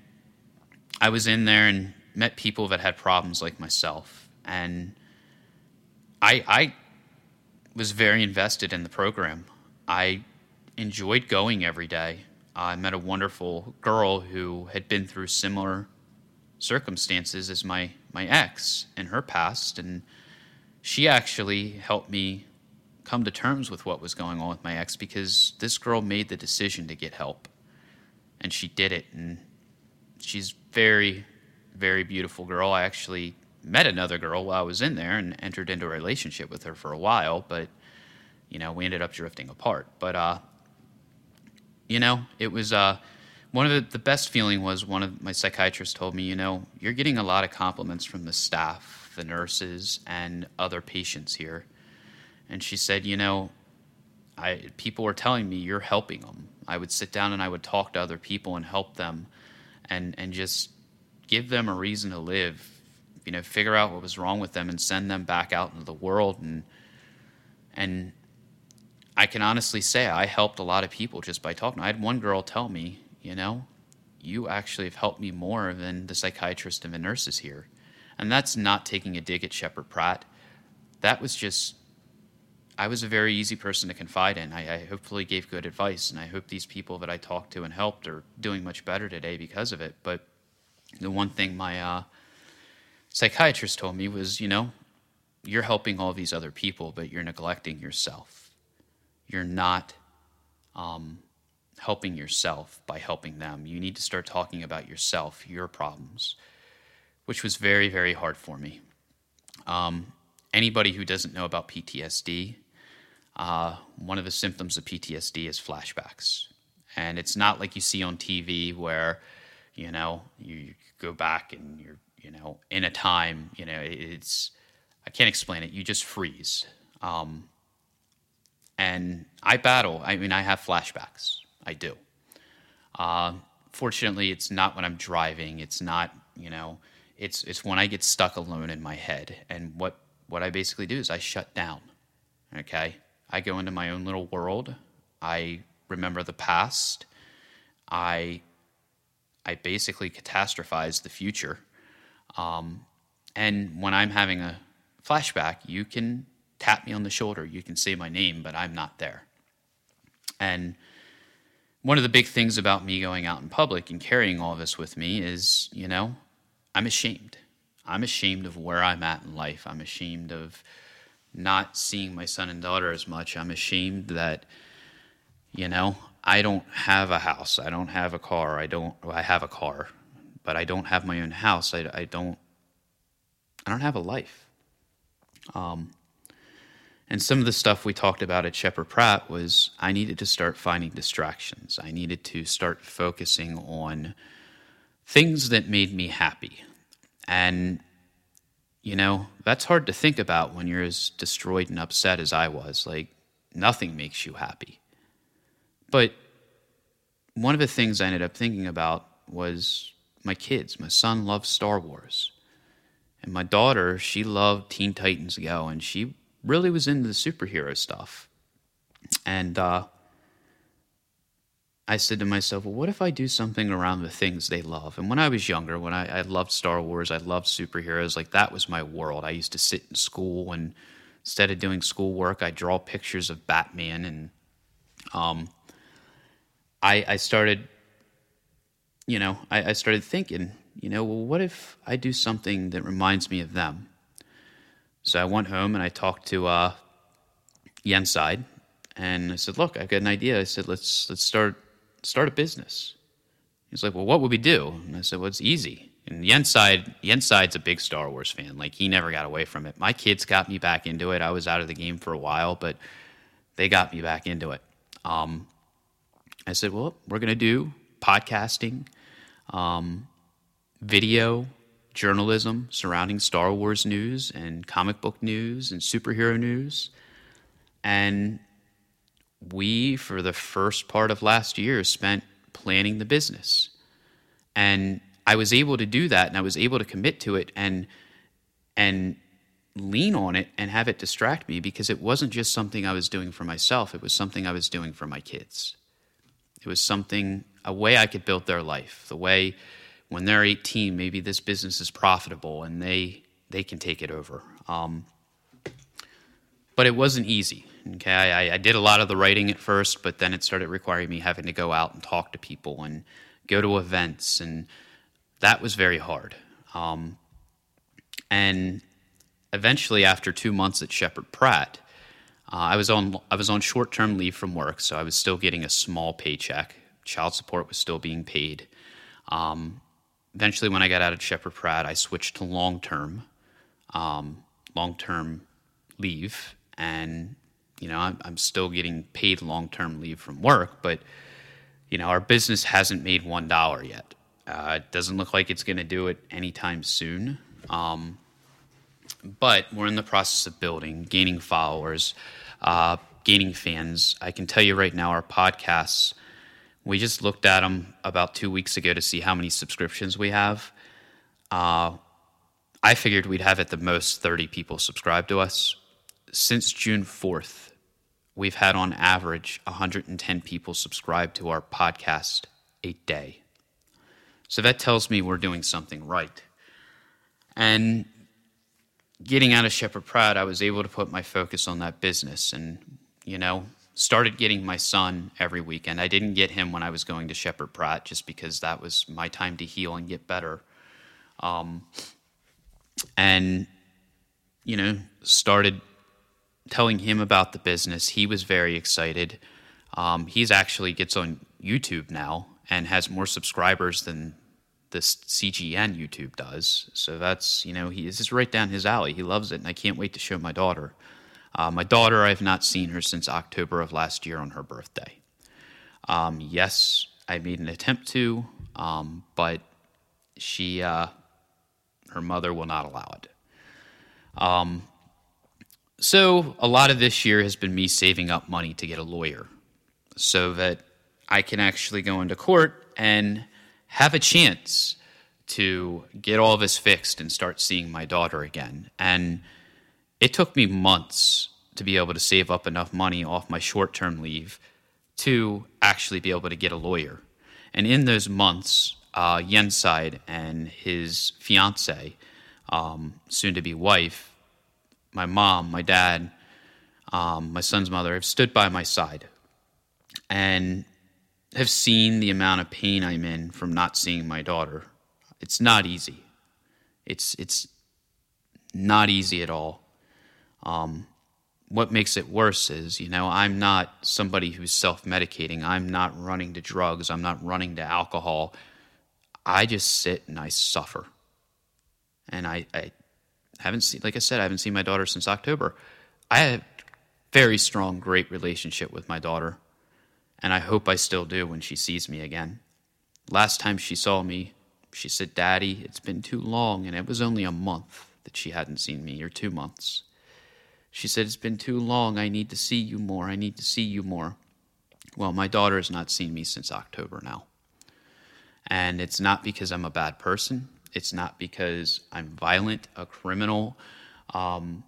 I was in there and met people that had problems like myself. And I, I was very invested in the program. I enjoyed going every day. I met a wonderful girl who had been through similar circumstances as my, my ex in her past, and she actually helped me come to terms with what was going on with my ex because this girl made the decision to get help. And she did it, and she's very, very beautiful girl. I actually met another girl while I was in there and entered into a relationship with her for a while, but you know, we ended up drifting apart. But uh, you know, it was uh, one of the, the best feeling was one of my psychiatrists told me, you know, you're getting a lot of compliments from the staff, the nurses, and other patients here. And she said, you know, I people were telling me you're helping them. I would sit down and I would talk to other people and help them, and and just give them a reason to live. You know, figure out what was wrong with them and send them back out into the world and and I can honestly say I helped a lot of people just by talking. I had one girl tell me, you know, you actually have helped me more than the psychiatrist and the nurses here. And that's not taking a dig at Sheppard Pratt. That was just, I was a very easy person to confide in. I, I hopefully gave good advice, and I hope these people that I talked to and helped are doing much better today because of it. But the one thing my uh, psychiatrist told me was, you know, you're helping all these other people, but you're neglecting yourself you're not um, helping yourself by helping them. You need to start talking about yourself, your problems, which was very, very hard for me. Um, anybody who doesn't know about PTSD, uh, one of the symptoms of PTSD is flashbacks. And it's not like you see on TV where, you know, you go back and you're, you know, in a time, you know, it's, I can't explain it. You just freeze. Um, and I battle. I mean, I have flashbacks. I do. Uh, fortunately, it's not when I'm driving. It's not, you know, it's it's when I get stuck alone in my head. And what what I basically do is I shut down. Okay, I go into my own little world. I remember the past. I I basically catastrophize the future. Um, and when I'm having a flashback, you can tap me on the shoulder. You can say my name, but I'm not there. And one of the big things about me going out in public and carrying all this with me is, you know, I'm ashamed. I'm ashamed of where I'm at in life. I'm ashamed of not seeing my son and daughter as much. I'm ashamed that, you know, I don't have a house. I don't have a car. I don't, well, I have a car, but I don't have my own house. I, I don't, I don't have a life. Um, and some of the stuff we talked about at Sheppard Pratt was I needed to start finding distractions. I needed to start focusing on things that made me happy. And, you know, that's hard to think about when you're as destroyed and upset as I was. Like, nothing makes you happy. But one of the things I ended up thinking about was my kids. My son loves Star Wars. And my daughter, she loved Teen Titans Go, and she really was into the superhero stuff. And uh, I said to myself, well, what if I do something around the things they love? And when I was younger, when I, I loved Star Wars, I loved superheroes, like that was my world. I used to sit in school and instead of doing schoolwork, I draw pictures of Batman. And um, I, I started, you know, I, I started thinking, you know, well, what if I do something that reminds me of them? So I went home and I talked to uh, Yenside, and I said, "Look, I've got an idea." I said, "Let's let's start start a business." He's like, "Well, what would we do?" And I said, "Well, it's easy." And Yenside Yenside's a big Star Wars fan. Like he never got away from it. My kids got me back into it. I was out of the game for a while, but they got me back into it. Um, I said, well, we're to do podcasting, um, video, journalism surrounding Star Wars news and comic book news and superhero news. And we, for the first part of last year, spent planning the business. And I was able to do that and I was able to commit to it and and lean on it and have it distract me because it wasn't just something I was doing for myself, it was something I was doing for my kids. It was something a way I could build their life, the way when they're 18, maybe this business is profitable and they they can take it over. Um, but it wasn't easy. Okay, I, I, did a lot of the writing at first, but then it started requiring me having to go out and talk to people and go to events, and that was very hard. Um, and eventually, after two months at Sheppard Pratt, uh, I was on I was on short term leave from work, so I was still getting a small paycheck. Child support was still being paid. Um, eventually, when I got out of Sheppard Pratt, I switched to long term, um, long term leave, and you know I'm, I'm still getting paid long term leave from work, but you know our business hasn't made one dollar yet. Uh, it doesn't look like it's going to do it anytime soon. Um, but we're in the process of building, gaining followers, uh, gaining fans. I can tell you right now, our podcasts we just looked at them about two weeks ago to see how many subscriptions we have. Uh, I figured we'd have at the most 30 people subscribe to us. Since June 4th, we've had on average 110 people subscribe to our podcast a day. So that tells me we're doing something right. And getting out of Sheppard Pratt, I was able to put my focus on that business. And, you know, started getting my son every weekend. I didn't get him when I was going to Sheppard Pratt just because that was my time to heal and get better. Um, and, you know, started telling him about the business. He was very excited. Um, he's actually gets on YouTube now and has more subscribers than this CGN YouTube does. So that's, you know, he is right down his alley. He loves it, and I can't wait to show my daughter. Uh, my daughter, I've not seen her since October of last year on her birthday. Um, yes, I made an attempt to, um, but she, uh, her mother will not allow it. Um, so a lot of this year has been me saving up money to get a lawyer so that I can actually go into court and have a chance to get all this fixed and start seeing my daughter again. And it took me months to be able to save up enough money off my short term leave to actually be able to get a lawyer. And in those months, uh, Yenside and his fiance, um, soon to be wife, my mom, my dad, um, my son's mother have stood by my side and have seen the amount of pain I'm in from not seeing my daughter. It's not easy. It's it's not easy at all. Um, what makes it worse is, you know, I'm not somebody who's self medicating. I'm not running to drugs. I'm not running to alcohol. I just sit and I suffer. And I, I haven't seen, like I said, I haven't seen my daughter since October. I have very strong, great relationship with my daughter. And I hope I still do when she sees me again. Last time she saw me, she said, Daddy, it's been too long. And it was only a month that she hadn't seen me, or two months. She said, It's been too long. I need to see you more. I need to see you more. Well, my daughter has not seen me since October now. And it's not because I'm a bad person. It's not because I'm violent, a criminal. Um,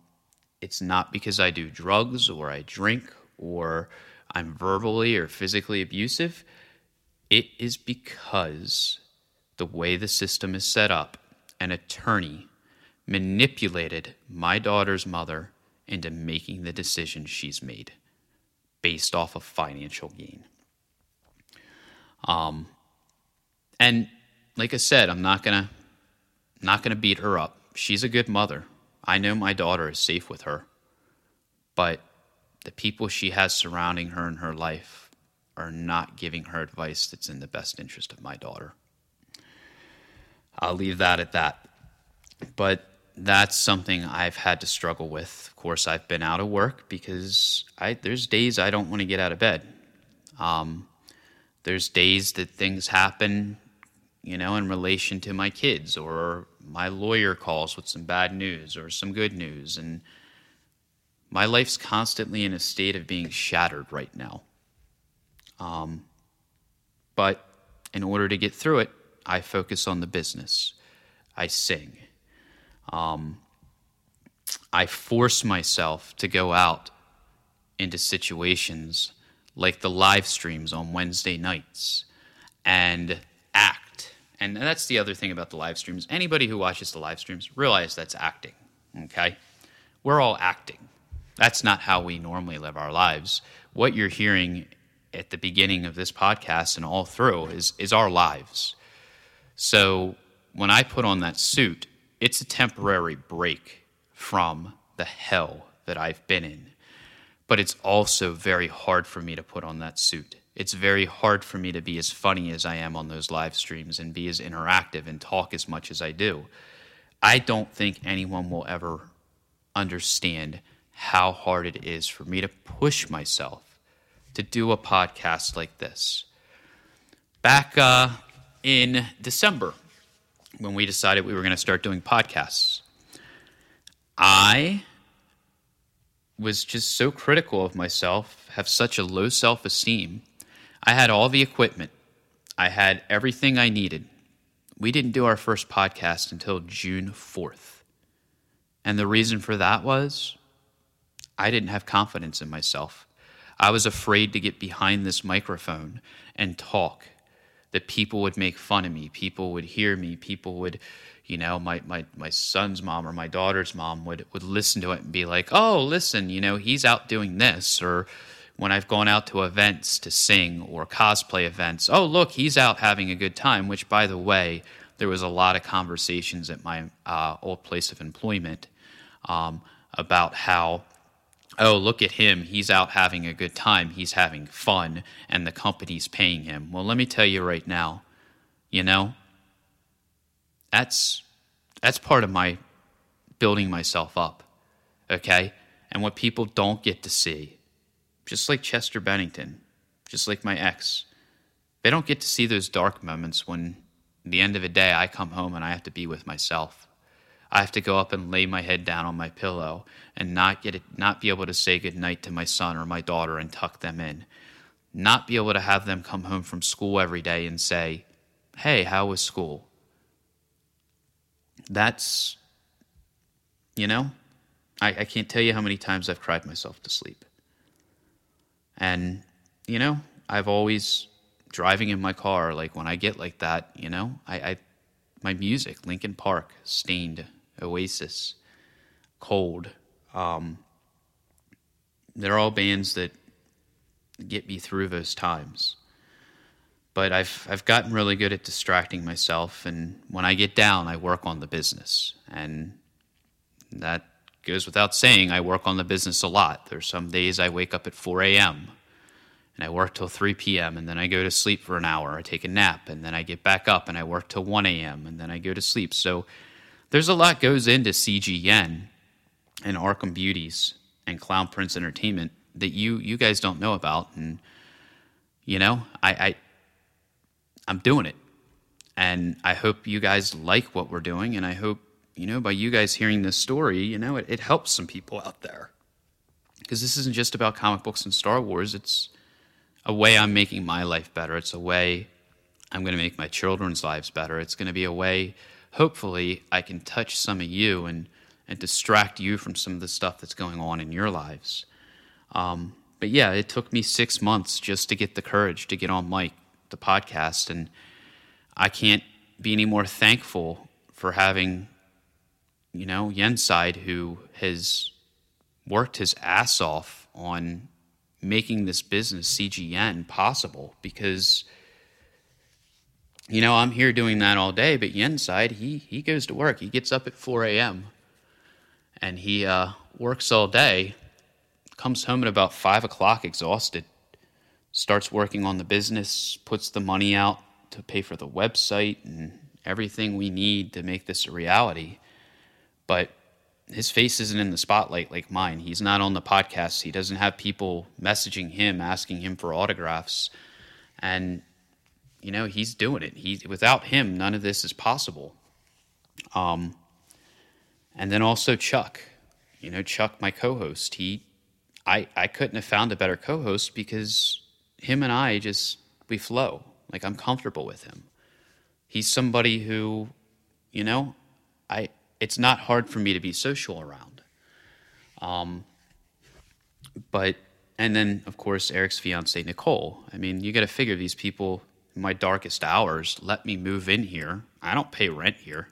it's not because I do drugs or I drink or I'm verbally or physically abusive. It is because the way the system is set up, an attorney manipulated my daughter's mother into making the decision she's made based off of financial gain. Um, and like I said, I'm not gonna not gonna beat her up. She's a good mother. I know my daughter is safe with her, but the people she has surrounding her in her life are not giving her advice that's in the best interest of my daughter. I'll leave that at that. But that's something I've had to struggle with. Of course, I've been out of work because I, there's days I don't want to get out of bed. Um, there's days that things happen, you know, in relation to my kids, or my lawyer calls with some bad news or some good news. And my life's constantly in a state of being shattered right now. Um, but in order to get through it, I focus on the business. I sing. Um, I force myself to go out into situations like the live streams on Wednesday nights and act. And that's the other thing about the live streams. Anybody who watches the live streams realize that's acting, okay? We're all acting. That's not how we normally live our lives. What you're hearing at the beginning of this podcast and all through is, is our lives. So when I put on that suit, it's a temporary break from the hell that I've been in. But it's also very hard for me to put on that suit. It's very hard for me to be as funny as I am on those live streams and be as interactive and talk as much as I do. I don't think anyone will ever understand how hard it is for me to push myself to do a podcast like this. Back uh, in December, when we decided we were going to start doing podcasts, I was just so critical of myself, have such a low self esteem. I had all the equipment, I had everything I needed. We didn't do our first podcast until June 4th. And the reason for that was I didn't have confidence in myself. I was afraid to get behind this microphone and talk, that people would make fun of me, people would hear me, people would, you know, my, my, my son's mom or my daughter's mom would, would listen to it and be like, oh, listen, you know, he's out doing this. Or when I've gone out to events to sing or cosplay events, oh, look, he's out having a good time, which, by the way, there was a lot of conversations at my uh, old place of employment um, about how oh, look at him. He's out having a good time. He's having fun, and the company's paying him. Well, let me tell you right now, you know, that's that's part of my building myself up. Okay? And what people don't get to see, just like Chester Bennington, just like my ex, they don't get to see those dark moments when the end of the day I come home and I have to be with myself. I have to go up and lay my head down on my pillow and not get it, not be able to say goodnight to my son or my daughter and tuck them in. Not be able to have them come home from school every day and say, Hey, how was school? That's, you know, I, I can't tell you how many times I've cried myself to sleep. And, you know, I've always driving in my car, like when I get like that, you know, I, I my music, Linkin Park, Staind, Oasis, Cold. Um, they're all bands that get me through those times. But I've I've gotten really good at distracting myself, and when I get down, I work on the business, and that goes without saying. I work on the business a lot. There's some days I wake up at 4 a.m. and I work till 3 p.m. and then I go to sleep for an hour. I take a nap, and then I get back up and I work till 1 a.m. and then I go to sleep. So there's a lot goes into CGN and Arkham Beauties and Clown Prince Entertainment that you you guys don't know about, and you know I, I I'm doing it, and I hope you guys like what we're doing, and I hope you know by you guys hearing this story, you know it, it helps some people out there because this isn't just about comic books and Star Wars. It's a way I'm making my life better. It's a way I'm going to make my children's lives better. It's going to be a way hopefully I can touch some of you and, and distract you from some of the stuff that's going on in your lives. Um, but yeah, it took me six months just to get the courage to get on mic, the podcast, and I can't be any more thankful for having, you know, Yenside who has worked his ass off on making this business CGN possible because – you know, I'm here doing that all day, but Yenside, he, he goes to work. He gets up at 4 a.m. and he uh, works all day, comes home at about 5 o'clock exhausted, starts working on the business, puts the money out to pay for the website and everything we need to make this a reality. But his face isn't in the spotlight like mine. He's not on the podcast. He doesn't have people messaging him asking him for autographs. And you know, he's doing it. He without him none of this is possible. Um and then also Chuck. You know, Chuck my co-host. He I I couldn't have found a better co-host because him and I just we flow. Like I'm comfortable with him. He's somebody who, you know, I it's not hard for me to be social around. Um, but and then of course Eric's fiance Nicole. I mean, you got to figure these people my darkest hours let me move in here. I don't pay rent here.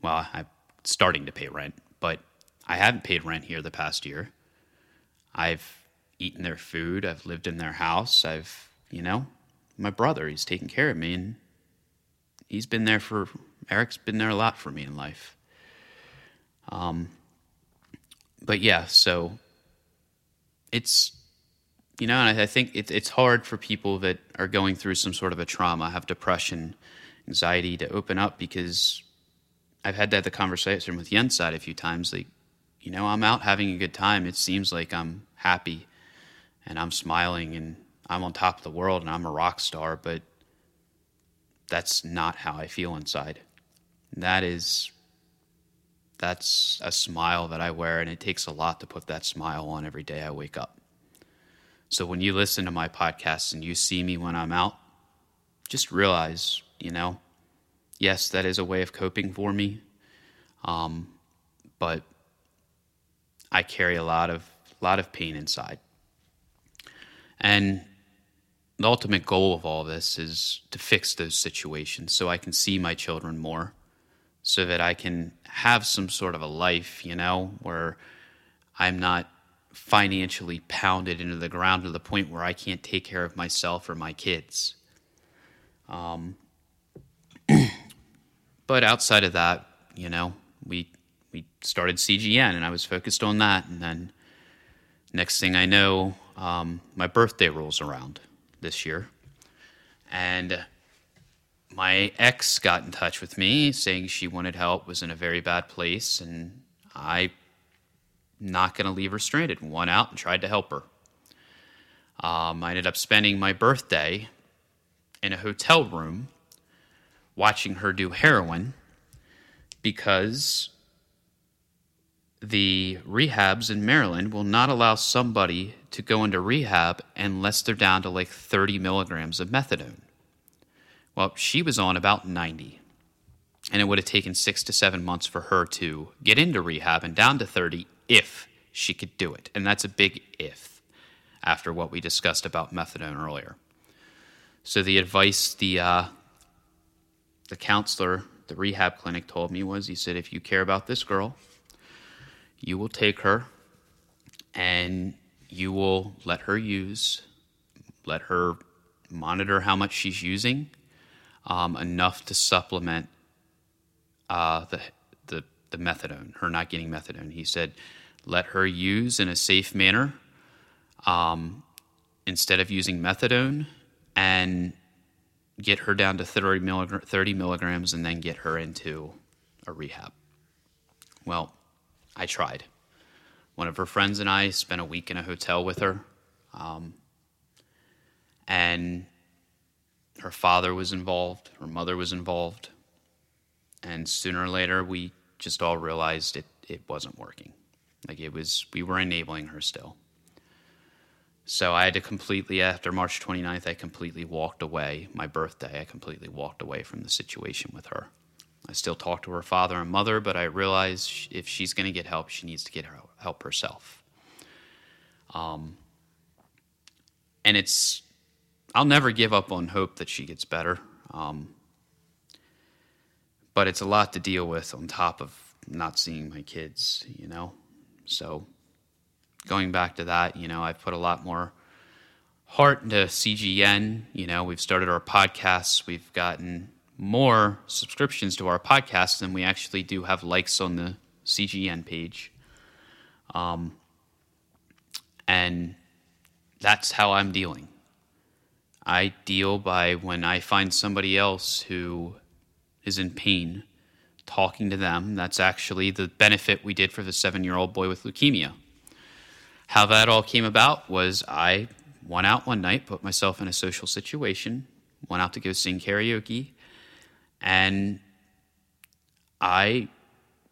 Well, I'm starting to pay rent, but I haven't paid rent here the past year. I've eaten their food. I've lived in their house. I've, you know, my brother, he's taken care of me and he's been there for Eric's been there a lot for me in life. Um, but yeah, so it's you know, and I think it, it's hard for people that are going through some sort of a trauma, have depression, anxiety, to open up because I've had that the conversation with Yenside a few times. Like, you know, I'm out having a good time. It seems like I'm happy and I'm smiling and I'm on top of the world and I'm a rock star, but that's not how I feel inside. That is that's a smile that I wear, and it takes a lot to put that smile on every day I wake up. So when you listen to my podcast and you see me when I'm out, just realize, you know, yes, that is a way of coping for me. Um, but I carry a lot of lot of pain inside. And the ultimate goal of all this is to fix those situations so I can see my children more so that I can have some sort of a life, you know, where I'm not financially pounded into the ground to the point where I can't take care of myself or my kids. Um, but outside of that, you know, we we started CGN and I was focused on that, and then next thing I know, um, my birthday rolls around this year, and my ex got in touch with me saying she wanted help, was in a very bad place, and I not going to leave her stranded. Went out and tried to help her. Um, I ended up spending my birthday in a hotel room watching her do heroin because the rehabs in Maryland will not allow somebody to go into rehab unless they're down to like 30 milligrams of methadone. Well, she was on about 90. And it would have taken six to seven months for her to get into rehab and down to 30 if she could do it. And that's a big if after what we discussed about methadone earlier. So the advice the, uh, the counselor, the rehab clinic told me was he said, if you care about this girl, you will take her and you will let her use, let her monitor how much she's using um, enough to supplement uh, the, the, methadone, her not getting methadone. He said, let her use in a safe manner um, instead of using methadone and get her down to 30, milligram, 30 milligrams and then get her into a rehab. Well, I tried. One of her friends and I spent a week in a hotel with her. Um, and her father was involved, her mother was involved, and sooner or later we just all realized it, it wasn't working. Like it was, we were enabling her still. So I had to completely, after March 29th, I completely walked away. My birthday, I completely walked away from the situation with her. I still talk to her father and mother, but I realized if she's going to get help, she needs to get her help herself. Um, and it's I'll never give up on hope that she gets better. Um, but it's a lot to deal with on top of not seeing my kids, you know? So going back to that, you know, I've put a lot more heart into CGN. You know, we've started our podcasts, we've gotten more subscriptions to our podcast than we actually do have likes on the CGN page. Um, and that's how I'm dealing. I deal by when I find somebody else who is in pain talking to them. That's actually the benefit we did for the seven year old boy with leukemia. How that all came about was I went out one night, put myself in a social situation, went out to go sing karaoke, and I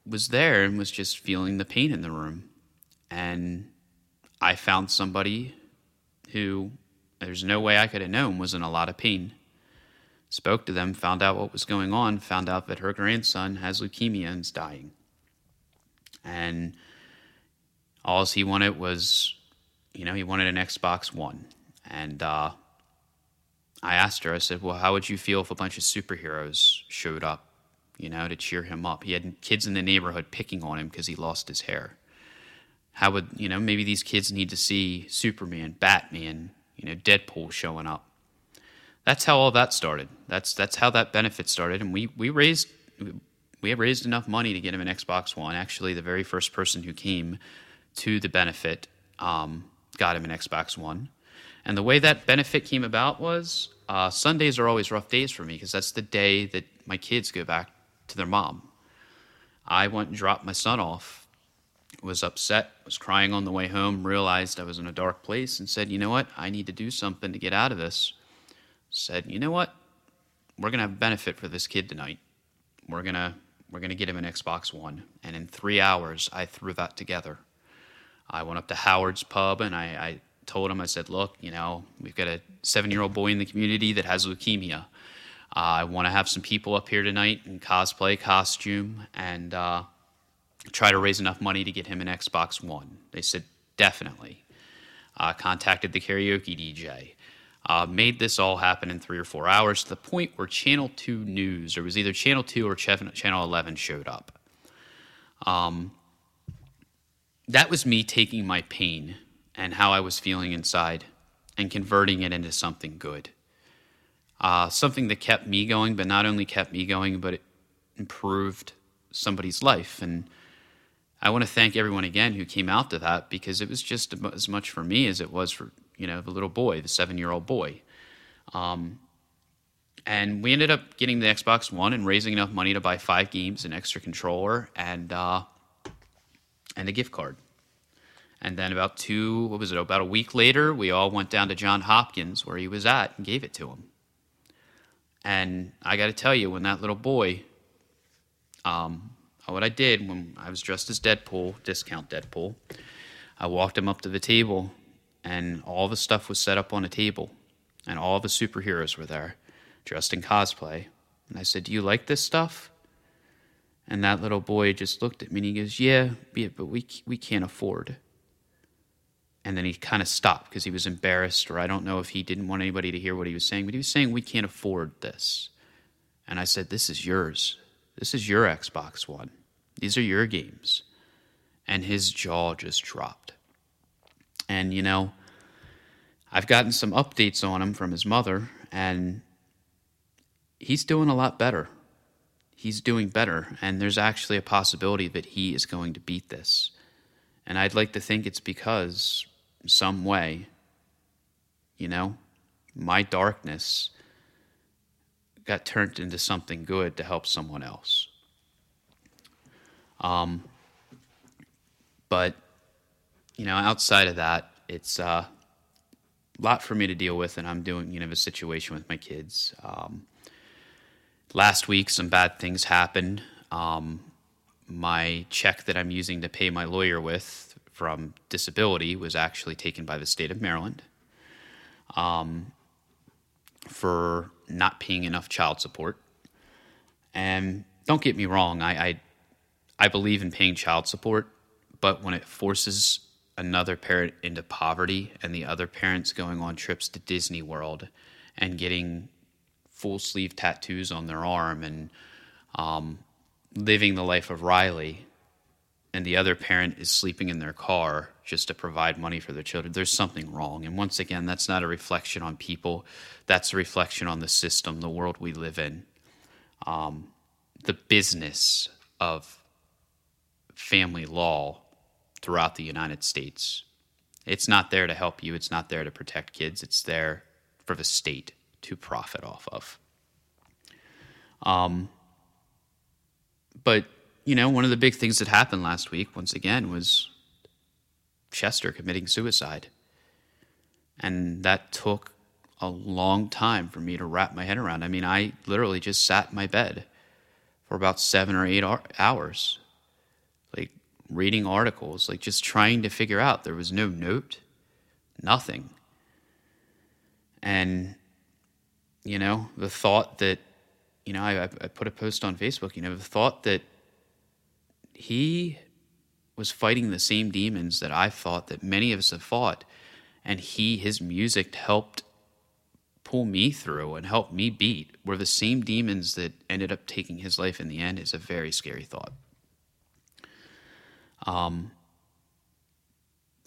was there and was just feeling the pain in the room. And I found somebody who there's no way I could have known was in a lot of pain. Spoke to them, found out what was going on, found out that her grandson has leukemia and is dying. And all he wanted was, you know, he wanted an Xbox One. And uh, I asked her, I said, well, how would you feel if a bunch of superheroes showed up, you know, to cheer him up? He had kids in the neighborhood picking on him because he lost his hair. How would, you know, maybe these kids need to see Superman, Batman, you know, Deadpool showing up. That's how all that started. That's that's how that benefit started, and we we raised we raised enough money to get him an Xbox One. Actually, the very first person who came to the benefit um, got him an Xbox One, and the way that benefit came about was uh, Sundays are always rough days for me because that's the day that my kids go back to their mom. I went and dropped my son off was upset, was crying on the way home, realized I was in a dark place, and said, You know what? I need to do something to get out of this. Said, You know what? We're to have a benefit for this kid tonight. We're to. We're to get him an Xbox One. And in three hours, I threw that together. I went up to Howard's Pub and I, I told him, I said, Look, you know, we've got a seven year old boy in the community that has leukemia. Uh, I want to have some people up here tonight in cosplay costume, and uh, try to raise enough money to get him an Xbox One. They said, definitely. Uh, contacted the karaoke DJ. Uh, made this all happen in three or four hours to the point where Channel 2 News, or it was either Channel 2 or Channel 11, showed up. Um, that was me taking my pain and how I was feeling inside and converting it into something good. Uh, something that kept me going, but not only kept me going, but it improved somebody's life. And I want to thank everyone again who came out to that because it was just as much for me as it was for you know the little boy, the seven-year-old boy. Um, and we ended up getting the Xbox One and raising enough money to buy five games, an extra controller, and uh, and a gift card. And then about two, what was it? About a week later, we all went down to John Hopkins where he was at and gave it to him. And I got to tell you, when that little boy um, what I did when I was dressed as Deadpool, discount Deadpool, I walked him up to the table, and all the stuff was set up on a table, and all the superheroes were there, dressed in cosplay. And I said, Do you like this stuff? And that little boy just looked at me and he goes, Yeah, yeah but we, we can't afford. And then he kind of stopped because he was embarrassed, or I don't know if he didn't want anybody to hear what he was saying, but he was saying, We can't afford this. And I said, This is yours. This is your Xbox One. These are your games. And his jaw just dropped. And, you know, I've gotten some updates on him from his mother, and he's doing a lot better. He's doing better, and there's actually a possibility that he is going to beat this. And I'd like to think it's because, some way, you know, my darkness got turned into something good to help someone else. Um, but you know, outside of that, it's uh, a lot for me to deal with, and I'm doing you know a situation with my kids. Um, last week, some bad things happened. Um, my check that I'm using to pay my lawyer with from disability was actually taken by the state of Maryland um, for not paying enough child support. And don't get me wrong, I, I I believe in paying child support, but when it forces another parent into poverty and the other parents going on trips to Disney World and getting full sleeve tattoos on their arm and um, living the life of Riley, and the other parent is sleeping in their car just to provide money for their children, there's something wrong. And once again, that's not a reflection on people, that's a reflection on the system, the world we live in, um, the business of family law throughout the United States. It's not there to help you, it's not there to protect kids, it's there for the state to profit off of. Um, but you know, one of the big things that happened last week, once again, was Chester committing suicide. And that took a long time for me to wrap my head around. I mean, I literally just sat in my bed for about seven or eight hours, reading articles, like just trying to figure out. There was no note, nothing. And, you know, the thought that, you know, I, I put a post on Facebook, you know, the thought that he was fighting the same demons that I thought that many of us have fought. And he, his music helped pull me through and help me beat were the same demons that ended up taking his life in the end is a very scary thought. Um,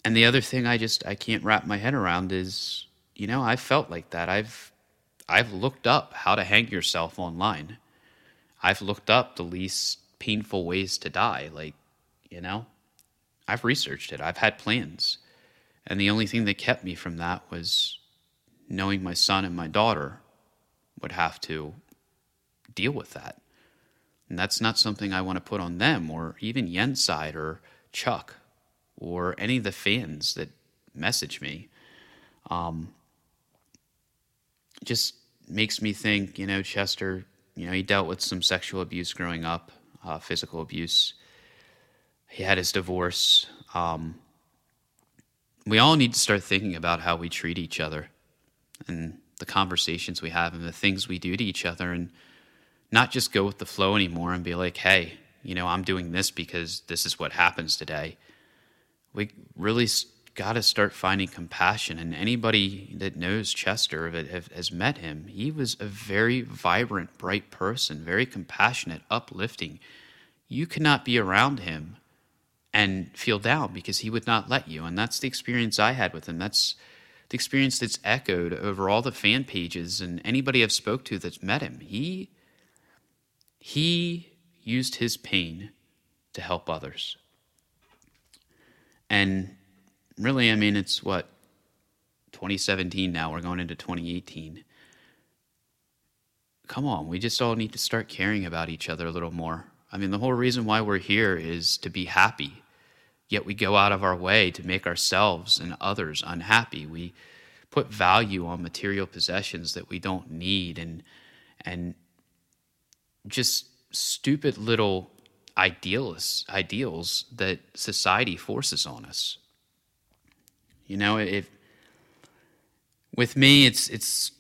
and the other thing I just I can't wrap my head around is, you know, I felt like that. I've I've looked up how to hang yourself online. I've looked up the least painful ways to die. Like, you know, I've researched it, I've had plans. And the only thing that kept me from that was knowing my son and my daughter would have to deal with that. And that's not something I want to put on them or even Yenside or Chuck or any of the fans that message me. Um, just makes me think, you know, Chester, you know, he dealt with some sexual abuse growing up uh, physical abuse. He had his divorce. Um, we all need to start thinking about how we treat each other and the conversations we have and the things we do to each other and not just go with the flow anymore and be like, hey, you know, I'm doing this because this is what happens today. We really got to start finding compassion. And anybody that knows Chester has met him. He was a very vibrant, bright person, very compassionate, uplifting. You cannot be around him and feel down because he would not let you. And that's the experience I had with him. That's the experience that's echoed over all the fan pages and anybody I've spoke to that's met him. He he used his pain to help others. And really, I mean, it's what, 2017 now, we're going into 2018. Come on, we just all need to start caring about each other a little more. I mean, the whole reason why we're here is to be happy, yet we go out of our way to make ourselves and others unhappy. We put value on material possessions that we don't need and and just stupid little idealists ideals that society forces on us. You know, if with me, it's it's.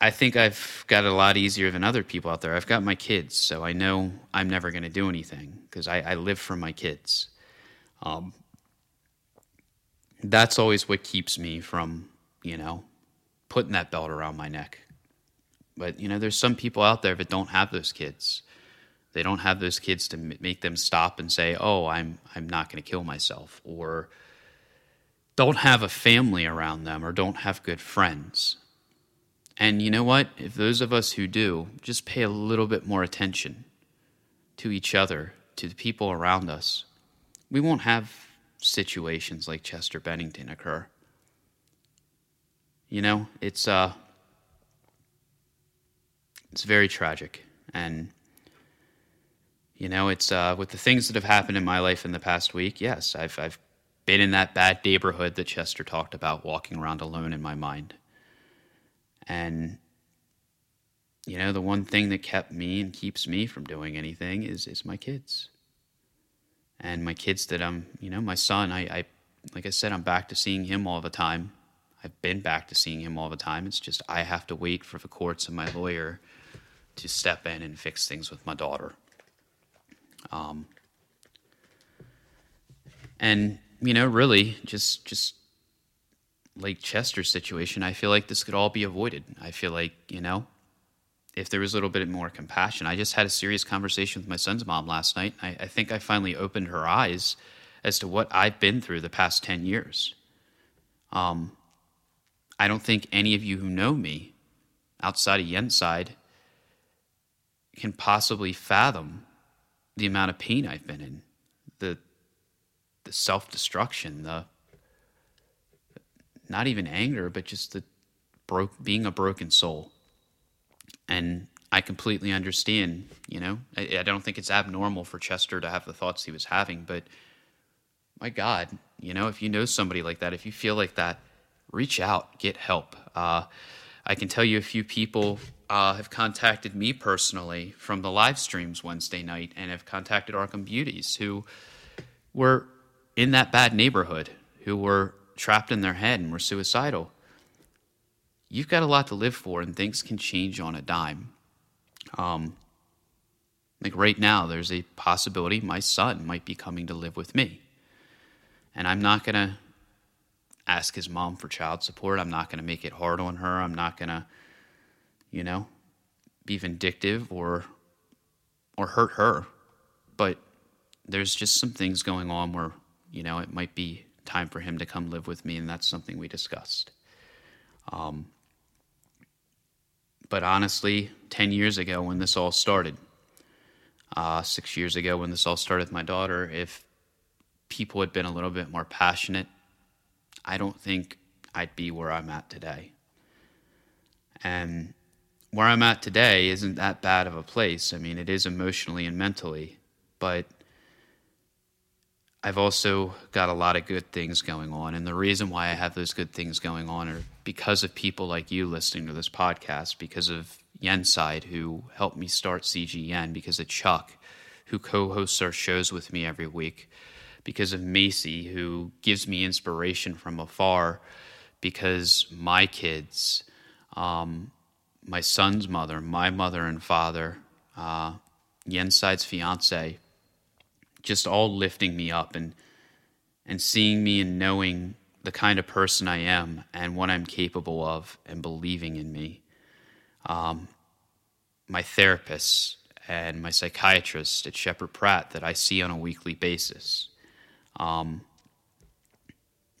I think I've got it a lot easier than other people out there. I've got my kids, so I know I'm never going to do anything because I, I, live for my kids. Um, that's always what keeps me from, you know, putting that belt around my neck. But you know, there's some people out there that don't have those kids. They don't have those kids to make them stop and say, "Oh, I'm I'm not going to kill myself," or don't have a family around them or don't have good friends. And you know what? If those of us who do, just pay a little bit more attention to each other, to the people around us, we won't have situations like Chester Bennington occur. You know, it's uh it's very tragic and you know, it's uh, with the things that have happened in my life in the past week. Yes, I've I've been in that bad neighborhood that Chester talked about, walking around alone in my mind. And you know, the one thing that kept me and keeps me from doing anything is is my kids. And my kids that I'm, you know, my son, I, I like I said, I'm back to seeing him all the time. I've been back to seeing him all the time. It's just I have to wait for the courts and my lawyer to step in and fix things with my daughter. Um, and you know, really, just just like Chester's situation, I feel like this could all be avoided. I feel like you know, if there was a little bit more compassion. I just had a serious conversation with my son's mom last night. I, I think I finally opened her eyes as to what I've been through the past ten years. Um, I don't think any of you who know me outside of Yenside can possibly fathom the amount of pain I've been in, the the self destruction, the not even anger, but just the broke being a broken soul. And I completely understand. You know, I, I don't think it's abnormal for Chester to have the thoughts he was having, but my God, you know, if you know somebody like that, if you feel like that, reach out, get help. Uh, I can tell you a few people uh, have contacted me personally from the live streams Wednesday night and have contacted Arkham Beauties who were in that bad neighborhood, who were trapped in their head and were suicidal. You've got a lot to live for, and things can change on a dime. Um, like right now, there's a possibility my son might be coming to live with me. And I'm not going to ask his mom for child support. I'm not going to make it hard on her. I'm not going to, you know, be vindictive or or hurt her. But there's just some things going on where, you know, it might be time for him to come live with me, and that's something we discussed. Um, but honestly, 10 years ago when this all started, uh, six years ago when this all started with my daughter, if people had been a little bit more passionate, I don't think I'd be where I'm at today. And where I'm at today isn't that bad of a place. I mean, it is emotionally and mentally, but I've also got a lot of good things going on. And the reason why I have those good things going on are because of people like you listening to this podcast, because of Yenside, who helped me start CGN, because of Chuck, who co hosts our shows with me every week, because of Macy, who gives me inspiration from afar, because my kids, um, my son's mother, my mother and father, uh, Yenside's fiance, just all lifting me up and and seeing me and knowing the kind of person I am and what I'm capable of and believing in me. Um, my therapist and my psychiatrist at Sheppard Pratt that I see on a weekly basis. Um,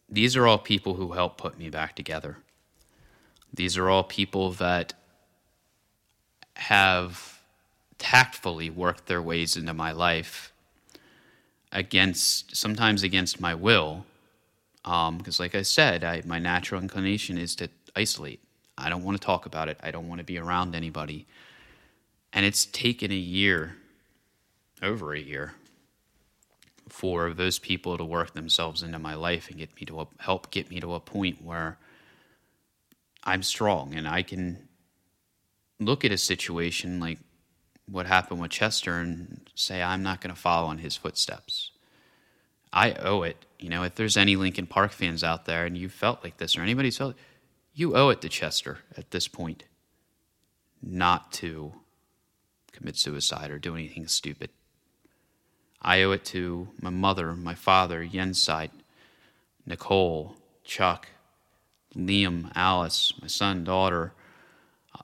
these are all people who help put me back together. These are all people that have tactfully worked their ways into my life against sometimes against my will because um, like i said I, my natural inclination is to isolate. I don't want to talk about it. I don't want to be around anybody. And it's taken a year over a year for those people to work themselves into my life and get me to a, help get me to a point where i'm strong and i can look at a situation like what happened with Chester and say, I'm not going to follow in his footsteps. I owe it. You know, if there's any Linkin Park fans out there and you felt like this or anybody's felt, you owe it to Chester at this point not to commit suicide or do anything stupid. I owe it to my mother, my father, Yenside, Nicole, Chuck, Liam, Alice, my son, daughter,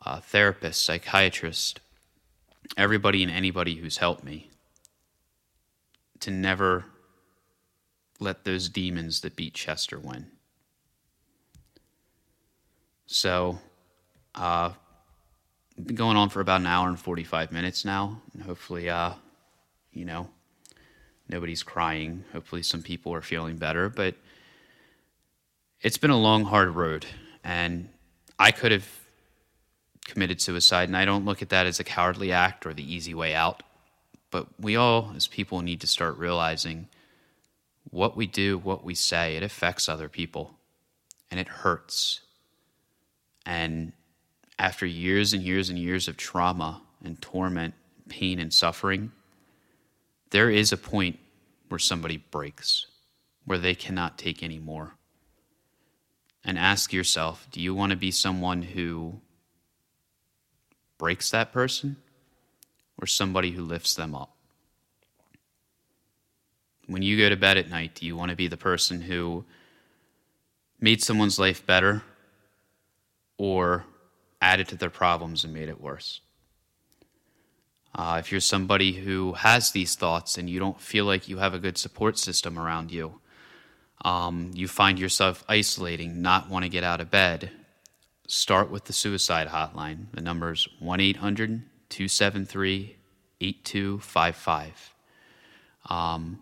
uh, therapist, psychiatrist, everybody and anybody who's helped me to never let those demons that beat Chester win. So, uh, been going on for about an hour and 45 minutes now, and hopefully, uh, you know, nobody's crying. Hopefully, some people are feeling better, but it's been a long, hard road, and I could have committed suicide. And I don't look at that as a cowardly act or the easy way out. But we all, as people, need to start realizing what we do, what we say, it affects other people and it hurts. And after years and years and years of trauma and torment, pain and suffering, there is a point where somebody breaks, where they cannot take any more. And ask yourself do you want to be someone who breaks that person or somebody who lifts them up? When you go to bed at night, do you want to be the person who made someone's life better or added to their problems and made it worse? Uh, if you're somebody who has these thoughts and you don't feel like you have a good support system around you, um, you find yourself isolating, not want to get out of bed, start with the suicide hotline. The number is 1 800 273 8255. Um,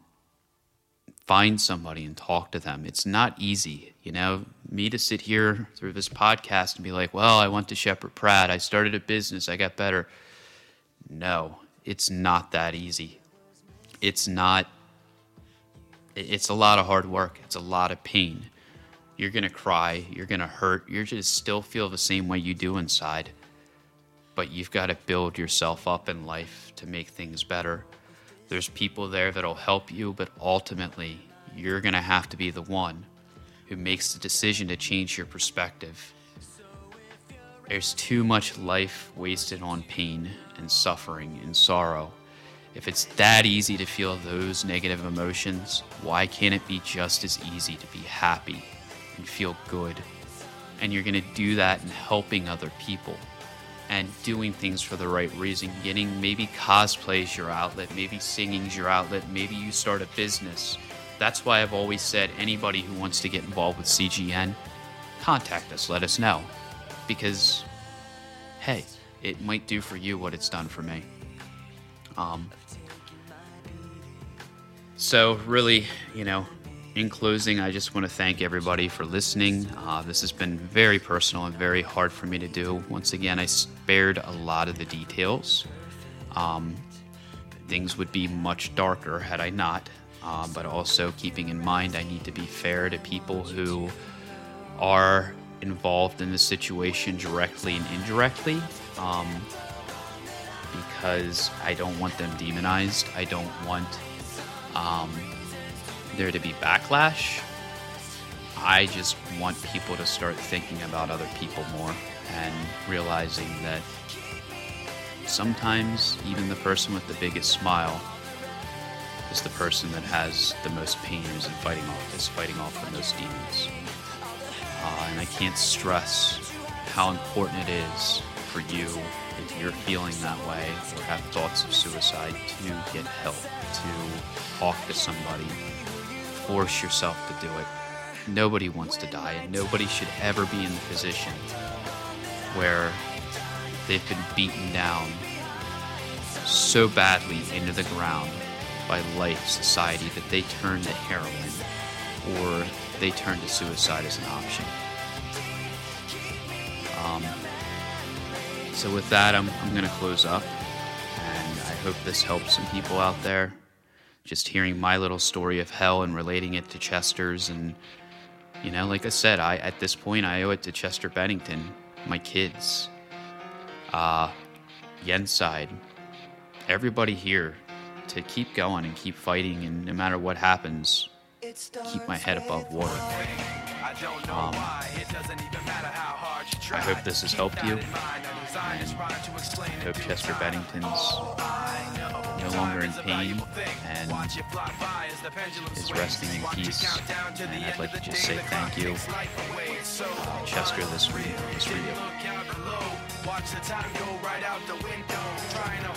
find somebody and talk to them. It's not easy, you know. Me to sit here through this podcast and be like, well, I went to Sheppard Pratt, I started a business, I got better. no, it's not that easy. It's not, it's a lot of hard work, it's a lot of pain. You're gonna cry, you're gonna hurt, you're just still feel the same way you do inside. But you've got to build yourself up in life to make things better. There's people there that'll help you, but ultimately, you're gonna have to be the one who makes the decision to change your perspective. There's too much life wasted on pain and suffering and sorrow. If it's that easy to feel those negative emotions, why can't it be just as easy to be happy and feel good? And you're going to do that in helping other people and doing things for the right reason. Getting maybe cosplay is your outlet, maybe singing's your outlet, maybe you start a business. That's why I've always said anybody who wants to get involved with CGN, contact us, let us know. Because, hey, it might do for you what it's done for me. Um, so, really, you know, in closing, I just want to thank everybody for listening. Uh, this has been very personal and very hard for me to do. Once again, I spared a lot of the details. Um, things would be much darker had I not, uh, but also keeping in mind I need to be fair to people who are involved in the situation directly and indirectly. Um, because I don't want them demonized. I don't want um, there to be backlash. I just want people to start thinking about other people more and realizing that sometimes even the person with the biggest smile is the person that has the most pain is fighting off is fighting off the most demons. Uh, and I can't stress how important it is for you if you're feeling that way or have thoughts of suicide to get help, to talk to somebody, force yourself to do it. Nobody wants to die, and nobody should ever be in the position where they've been beaten down so badly into the ground by life, society, that they turn to heroin or they turn to suicide as an option. Um, so with that, I'm, I'm going to close up, and I hope this helps some people out there. Just hearing my little story of hell and relating it to Chester's, and you know, like I said, I at this point I owe it to Chester Bennington, my kids, uh, Yenside, everybody here, to keep going and keep fighting, and no matter what happens, keep my head above water. Um, I hope this has helped you, and I hope Chester Bennington's no longer in pain and is resting in peace. And I'd like to just say thank you, uh, Chester. This for. This for you. Watch the time go right out the window. Trying to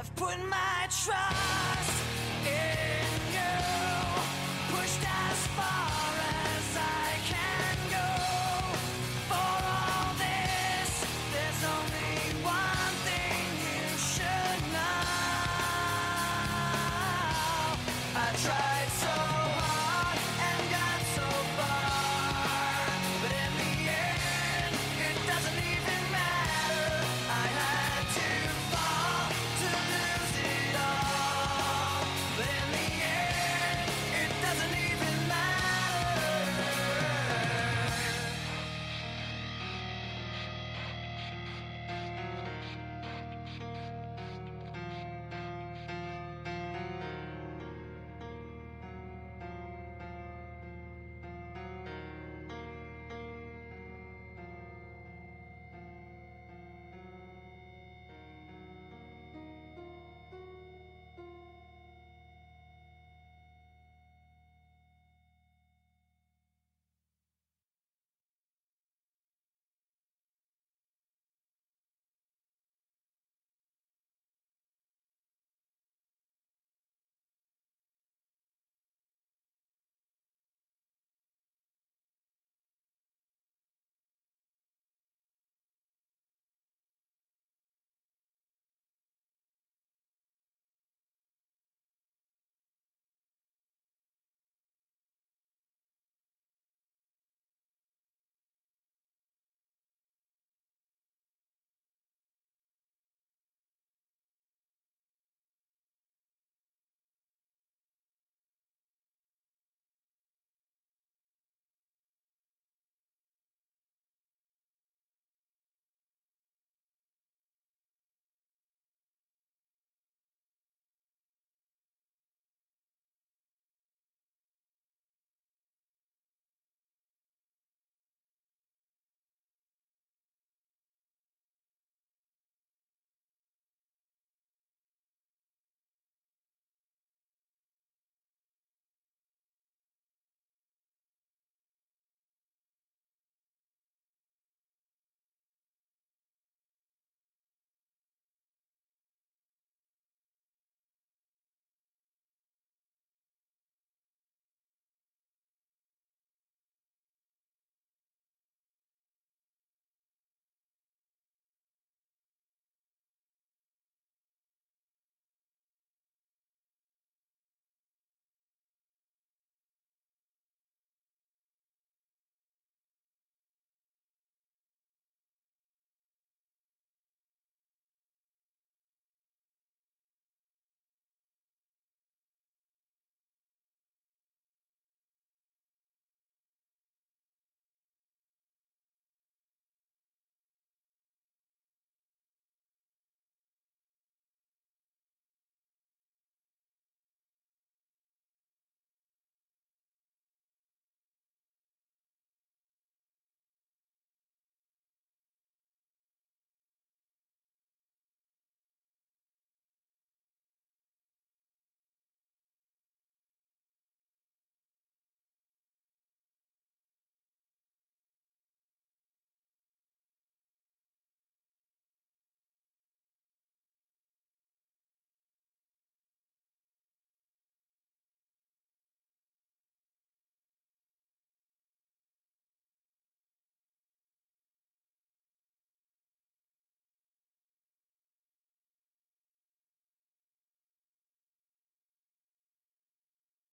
I've put my trust.